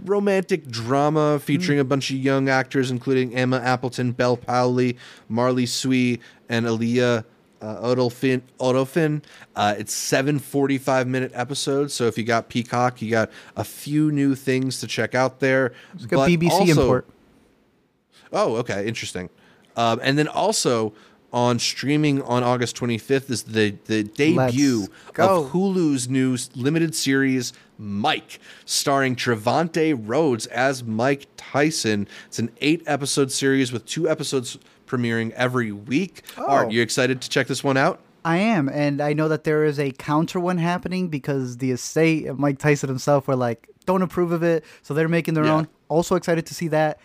romantic drama featuring a bunch of young actors, including Emma Appleton, Bel Powley, Marli Siu, and Aaliyah uh. Uh, it's seven 45 minute episodes. So if you got Peacock, you got a few new things to check out there. It's like a BBC also- import. Oh, okay, interesting. Um, and then also on streaming on August 25th is the the debut of Hulu's new limited series Mike, starring Trevante Rhodes as Mike Tyson. It's an eight episode series with two episodes premiering every week. Art, Oh. you excited to check this one out? I am, and I know that there is a counter one happening because the estate of Mike Tyson himself were like, don't approve of it, so they're making their Yeah. own. Also excited to see that,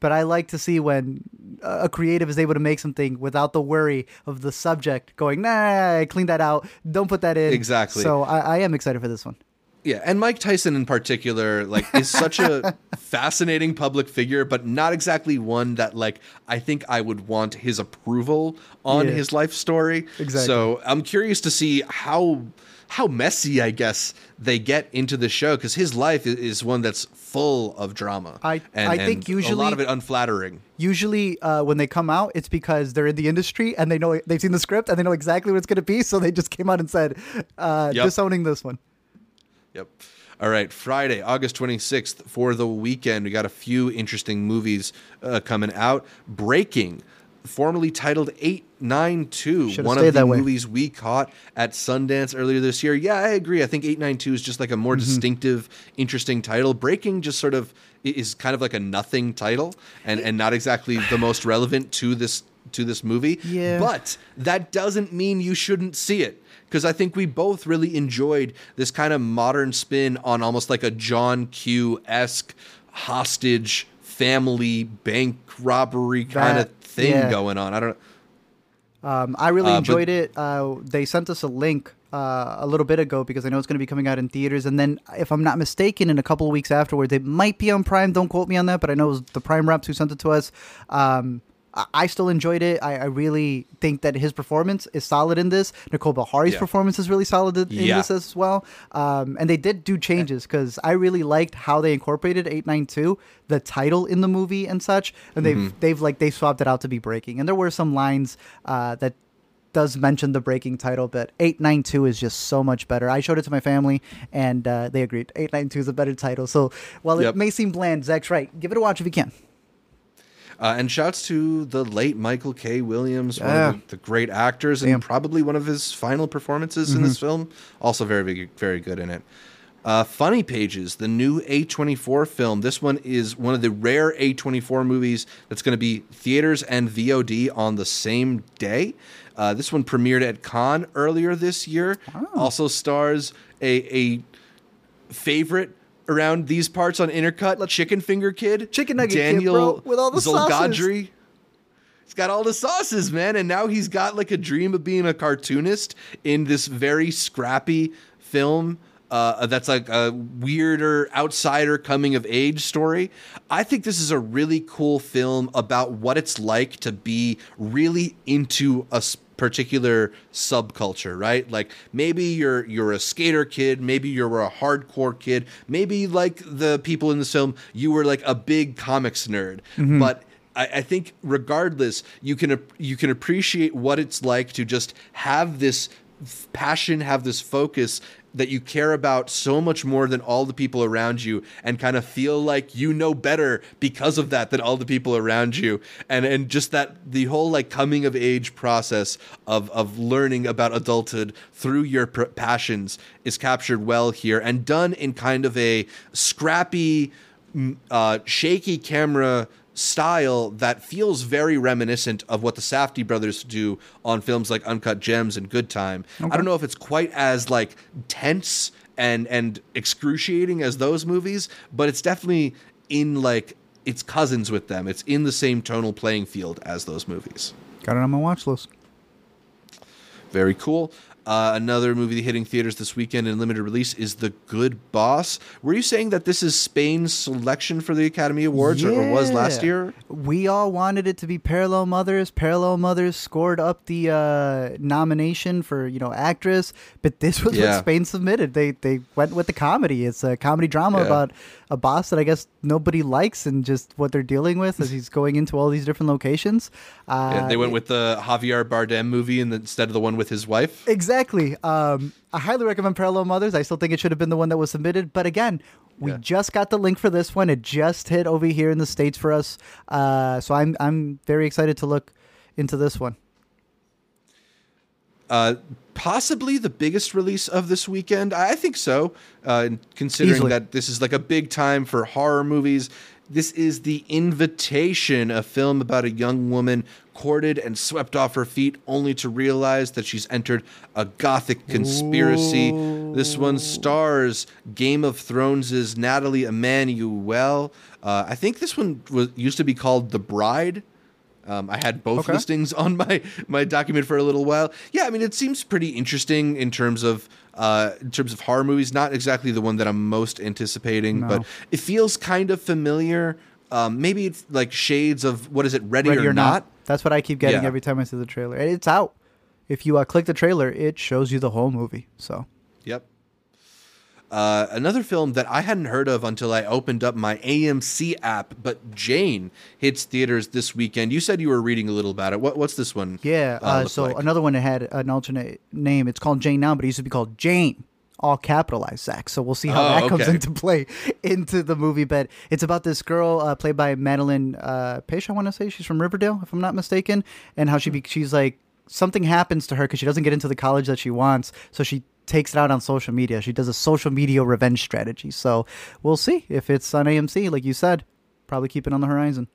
but I like to see when uh, a creative is able to make something without the worry of the subject going, nah, clean that out, don't put that in. Exactly. So I, I am excited for this one. Yeah, and Mike Tyson in particular, like, is such a fascinating public figure, but not exactly one that, like, I think I would want his approval on Yeah. his life story. Exactly. So I'm curious to see how how messy, I guess, they get into the show because his life is one that's full of drama. I- and, I think and a lot of it unflattering. Usually, uh, when they come out, it's because they're in the industry and they know they've seen the script and they know exactly what it's going to be. So they just came out and said, uh, Yep. disowning this one. Yep. All right, Friday, August 26th for the weekend. We got a few interesting movies uh, coming out. Breaking, formerly titled 892, Should've one of the that way. movies we caught at Sundance earlier this year. Yeah, I agree. I think 892 is just like a more Mm-hmm. distinctive, interesting title. Breaking just sort of is kind of like a nothing title and, and not exactly the most relevant to this to this movie. Yeah. But that doesn't mean you shouldn't see it because I think we both really enjoyed this kind of modern spin on almost like a John Q esque hostage family bank robbery kind of thing yeah. going on. I don't. Um, I really Uh, but- enjoyed it. Uh, they sent us a link uh, a little bit ago because I know it's going to be coming out in theaters. And then, if I'm not mistaken, in a couple of weeks afterwards, it might be on Prime. Don't quote me on that, but I know it was the Prime reps who sent it to us. Um, I still enjoyed it. I, I really think that his performance is solid in this. Nicole Beharie's Yeah. performance is really solid in Yeah. this as well. Um, and they did do changes because I really liked how they incorporated 892, the title in the movie and such. And they've Mm-hmm. they've like they swapped it out to be breaking. And there were some lines uh, that does mention the breaking title, but 892 is just so much better. I showed it to my family and uh, they agreed. 892 is a better title. So while Yep. it may seem bland, Zach's right. Give it a watch if you can. Uh, and shouts to the late Michael K. Williams, one Yeah. of the, the great actors, and probably one of his final performances in Mm-hmm. this film. Also, very, very, very good in it. Uh, Funny Pages, the new A24 film. This one is one of the rare A24 movies that's going to be theaters and VOD on the same day. Uh, this one premiered at Cannes earlier this year. Also stars a, a favorite around these parts on Intercut. Chicken Finger Kid, Chicken Nugget Kid, bro, with all the sauces. Zolghadri. He's got all the sauces, man, and now he's got like a dream of being a cartoonist in this very scrappy film. Uh, that's like a weirder outsider coming of age story. I think this is a really cool film about what it's like to be really into a s- particular subculture, right? Like maybe you're you're a skater kid, maybe you're a hardcore kid, maybe like the people in this film, you were like a big comics nerd, mm-hmm. but I, I think regardless, you can you can appreciate what it's like to just have this passion, have this focus that you care about so much more than all the people around you, and kind of feel like you know better because of that than all the people around you, and and just that the whole like coming of age process of of learning about adulthood through your pr- passions is captured well here and done in kind of a scrappy uh, shaky camera style that feels very reminiscent of what the Safdie brothers do on films like Uncut Gems and Good Time. I don't know if it's quite as like tense and and excruciating as those movies, but it's definitely in like it's cousins with them. It's in the same tonal playing field as those movies. Got it on my watch list. Very cool. Uh, another movie hitting theaters this weekend in limited release is The Good Boss. Were you saying that this is Spain's selection for the Academy Awards or, or was last year? We all wanted it to be Parallel Mothers. Parallel Mothers scored up the uh, nomination for you know actress, but this was Yeah. what Spain submitted. They they went with the comedy. It's a comedy drama Yeah. about a boss that I guess nobody likes and just what they're dealing with as he's going into all these different locations. Uh, Yeah, they went with the Javier Bardem movie instead of the one with his wife. Exactly. Um, I highly recommend Parallel Mothers. I still think it should have been the one that was submitted. But again, we Yeah. just got the link for this one. It just hit over here in the states for us. Uh, so I'm I'm very excited to look into this one. Uh, possibly the biggest release of this weekend. I think so. Uh, considering Easily. that this is like a big time for horror movies. This is The Invitation, a film about a young woman courted and swept off her feet only to realize that she's entered a gothic conspiracy. This one stars Game of Thrones' Nathalie Emmanuel. Uh, I think this one was used to be called The Bride. Um, I had both Okay. listings on my my document for a little while. Yeah, I mean, it seems pretty interesting in terms of uh, in terms of horror movies. Not exactly the one that I'm most anticipating, No. but it feels kind of familiar. Um, maybe it's like shades of what is it, Ready, Ready or, not? That's what I keep getting Yeah. every time I see the trailer. And It's out. If you uh, click the trailer, it shows you the whole movie. So Yep. Uh, another film that I hadn't heard of until I opened up my AMC app, but Jane hits theaters this weekend. You said you were reading a little about it. What, what's this one? yeah. uh, Uh, so like? another one that had an alternate name. It's called Jane now, but it used to be called Jane. All capitalized, Zach. So we'll see how Oh, that comes okay. into play into the movie. But it's about this girl uh, played by Madeline uh. I want to say she's from Riverdale, if I'm not mistaken, and how she be- she's like something happens to her because she doesn't get into the college that she wants, so she takes it out on social media. She does a social media revenge strategy. So we'll see if it's on AMC, like you said. Probably keep it on the horizon.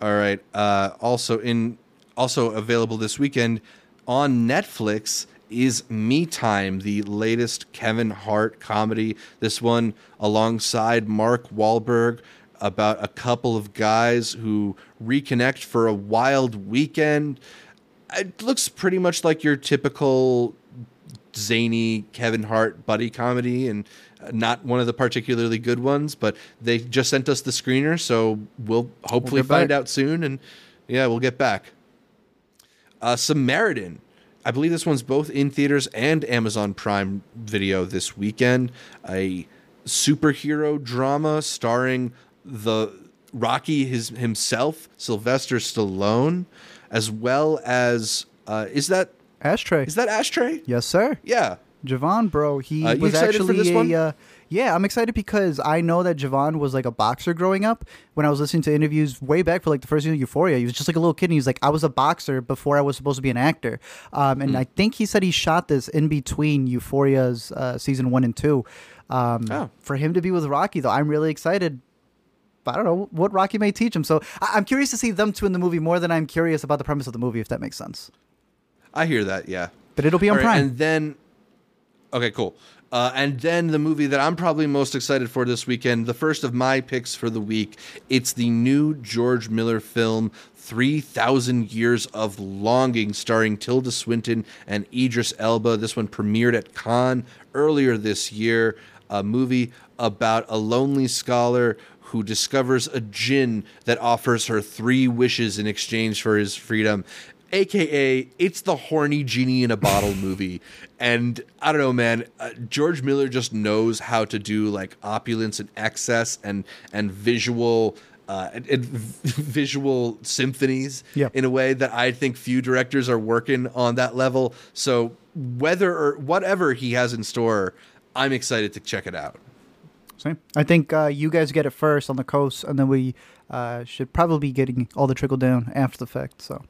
All right. Uh, also in also available this weekend on Netflix is Me Time, the latest Kevin Hart comedy. This one alongside Mark Wahlberg about a couple of guys who reconnect for a wild weekend. It looks pretty much like your typical zany Kevin Hart buddy comedy and uh, not one of the particularly good ones, but they just sent us the screener, so we'll hopefully get find back. out soon and yeah, we'll get back. Uh, Samaritan. I believe this one's both in theaters and Amazon Prime Video this weekend. A superhero drama starring the Rocky his himself, Sylvester Stallone, as well as uh, is that Ashtray. is that Ashtray? yes, sir. Yeah. Javon, bro, he Uh, you was excited actually for this a. one? Uh, yeah, I'm excited because I know that Javon was like a boxer growing up. When I was listening to interviews way back for like the first season of Euphoria, he was just like a little kid. and He was like, I was a boxer before I was supposed to be an actor. Um, Hmm. and I think he said he shot this in between Euphoria's uh, season one and two. Um, Oh. For him to be with Rocky, though, I'm really excited. I don't know what Rocky may teach him. So I- I'm curious to see them two in the movie more than I'm curious about the premise of the movie, if that makes sense. I hear that, yeah. But it'll be on right, Prime. And then, okay, cool. Uh, and then the movie that I'm probably most excited for this weekend, the first of my picks for the week, it's the new George Miller film, 3,000 Years of Longing, starring Tilda Swinton and Idris Elba. This one premiered at Cannes earlier this year. A movie about a lonely scholar who discovers a djinn that offers her three wishes in exchange for his freedom aka it's the horny genie in a bottle movie and i don't know man uh, george miller just knows how to do like opulence and excess and and visual uh, and, and visual symphonies Yep. in a way that I think few directors are working on that level. So whether or whatever he has in store, I'm excited to check it out. Same. I think uh, you guys get it first on the coast, and then we uh, should probably be getting all the trickle down after the fact. So.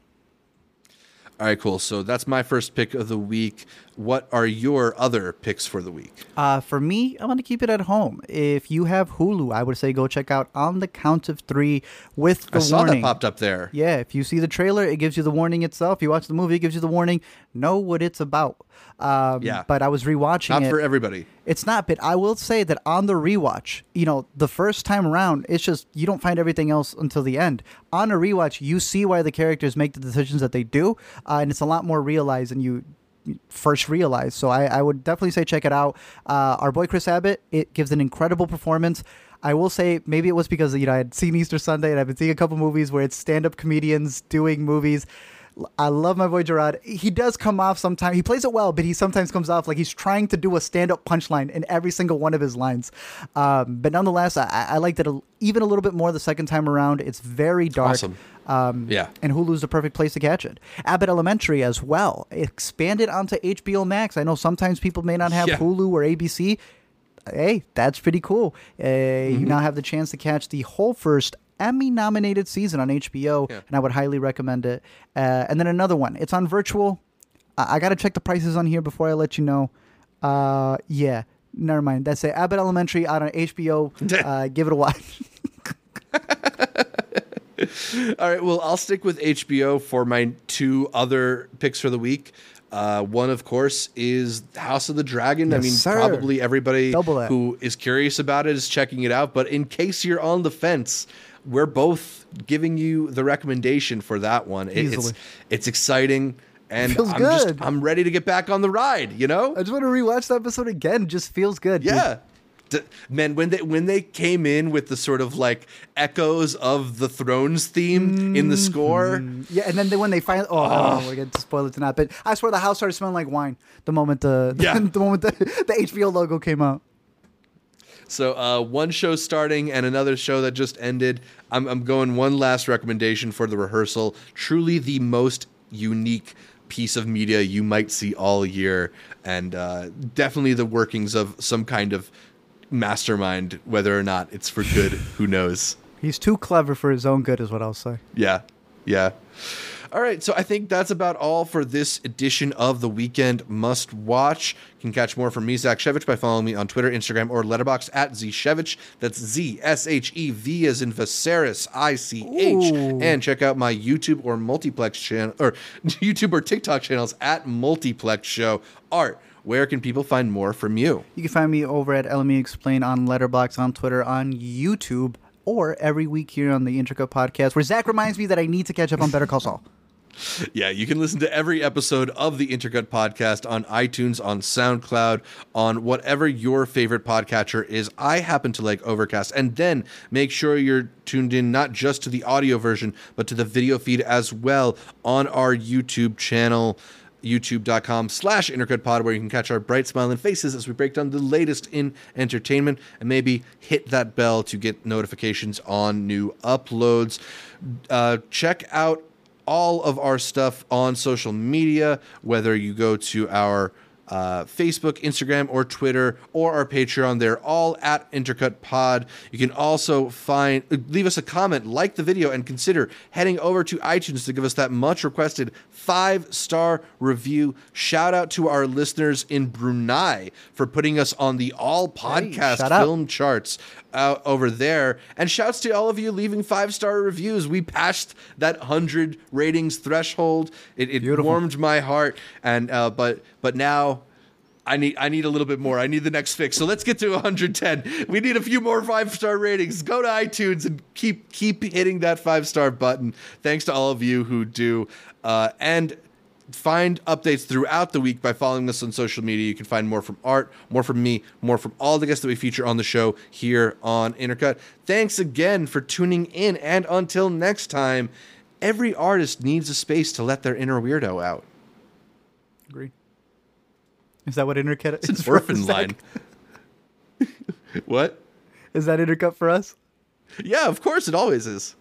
All right, cool. So that's my first pick of the week. What are your other picks for the week? Uh, for me, I'm going to keep it at home. If you have Hulu, I would say go check out On the Count of Three with the I saw warning. that popped up there. Yeah, if you see the trailer, it gives you the warning itself. You watch the movie, it gives you the warning. Know what it's about. Um, Yeah. But I was rewatching Not it. for everybody. It's not, but I will say that on the rewatch, you know, the first time around, it's just you don't find everything else until the end. On a rewatch, you see why the characters make the decisions that they do, uh, and it's a lot more realized than you first realized. So I, I would definitely say check it out. Uh, our boy Chris Abbott, it gives an incredible performance. I will say maybe it was because you know I had seen Easter Sunday and I've been seeing a couple movies where it's stand-up comedians doing movies. I love my boy Gerard. He does come off sometimes. He plays it well, but he sometimes comes off like he's trying to do a stand-up punchline in every single one of his lines. Um, but nonetheless, I, I liked it a, even a little bit more the second time around. It's very dark. Awesome. Um, Yeah. And Hulu's the perfect place to catch it. Abbott Elementary as well. Expanded onto HBO Max. I know sometimes people may not have Yeah. Hulu or ABC. Hey, that's pretty cool. Uh, You now have the chance to catch the whole first Emmy nominated season on HBO, Yeah. and I would highly recommend it. Uh, and then another one. It's on virtual. I, I got to check the prices on here before I let you know. Uh, yeah. Never mind. That's it. Abbott Elementary out on HBO. uh, give it a watch. All right. Well, I'll stick with HBO for my two other picks for the week. Uh, one, of course, is House of the Dragon. I mean, sir. probably everybody who is curious about it is checking it out. But in case you're on the fence, we're both giving you the recommendation for that one. It- it's it's exciting, and Feels I'm just. I'm ready to get back on the ride. You know? I just want to rewatch that episode again. It just feels good. Yeah. D- Man, when they when they came in with the sort of like echoes of the Thrones theme in the score, mm-hmm. Yeah, and then they, when they finally, oh, don't we're going to spoil it tonight, but I swear the house started smelling like wine the moment the Yeah. the moment the, the HBO logo came out. So uh, one show starting and another show that just ended. I'm, I'm going one last recommendation for the rehearsal. Truly the most unique piece of media you might see all year, and uh, definitely the workings of some kind of mastermind. Whether or not it's for good, who knows? He's too clever for his own good, is what I'll say. Yeah, yeah. All right, so I think that's about all for this edition of the Weekend Must Watch. You can catch more from me, Zach Shevich, by following me on Twitter, Instagram, or Letterbox at Zshevich. That's Z S H E V as in Viserys, I C H. And check out my YouTube or multiplex channel, or YouTube or TikTok channels at Multiplex Show. Art, where can people find more from you? You can find me over at LME Explain on Letterbox, on Twitter, on YouTube, or every week here on the Intercut Podcast, where Zach reminds me that I need to catch up on Better Call Saul. Yeah, you can listen to every episode of the Intercut podcast on iTunes, on SoundCloud, on whatever your favorite podcatcher is. I happen to like Overcast. And then make sure you're tuned in not just to the audio version, but to the video feed as well on our YouTube channel youtube.com slash intercutpod where you can catch our bright smiling faces as we break down the latest in entertainment and maybe hit that bell to get notifications on new uploads uh, check out all of our stuff on social media, whether you go to our uh, Facebook, Instagram, or Twitter, or our Patreon. They're all at Intercut Pod. You can also find leave us a comment, like the video, and consider heading over to iTunes to give us that much requested five star review. Shout out to our listeners in Brunei for putting us on the all podcast out. film charts out over there. And shouts to all of you leaving five star reviews. We passed that hundred ratings threshold. It, it warmed my heart. And uh, but but now I need I need a little bit more. I need the next fix. So let's get to 110. We need a few more five star ratings. Go to iTunes and keep keep hitting that five star button. Thanks to all of you who do. Uh, and find updates throughout the week by following us on social media. You can find more from Art, more from me, more from all the guests that we feature on the show here on Intercut. Thanks again for tuning in, and until next time, every artist needs a space to let their inner weirdo out. Agree. Is that what intercut It's is an orphan line. what? Is that intercut for us? Yeah, of course, it always is.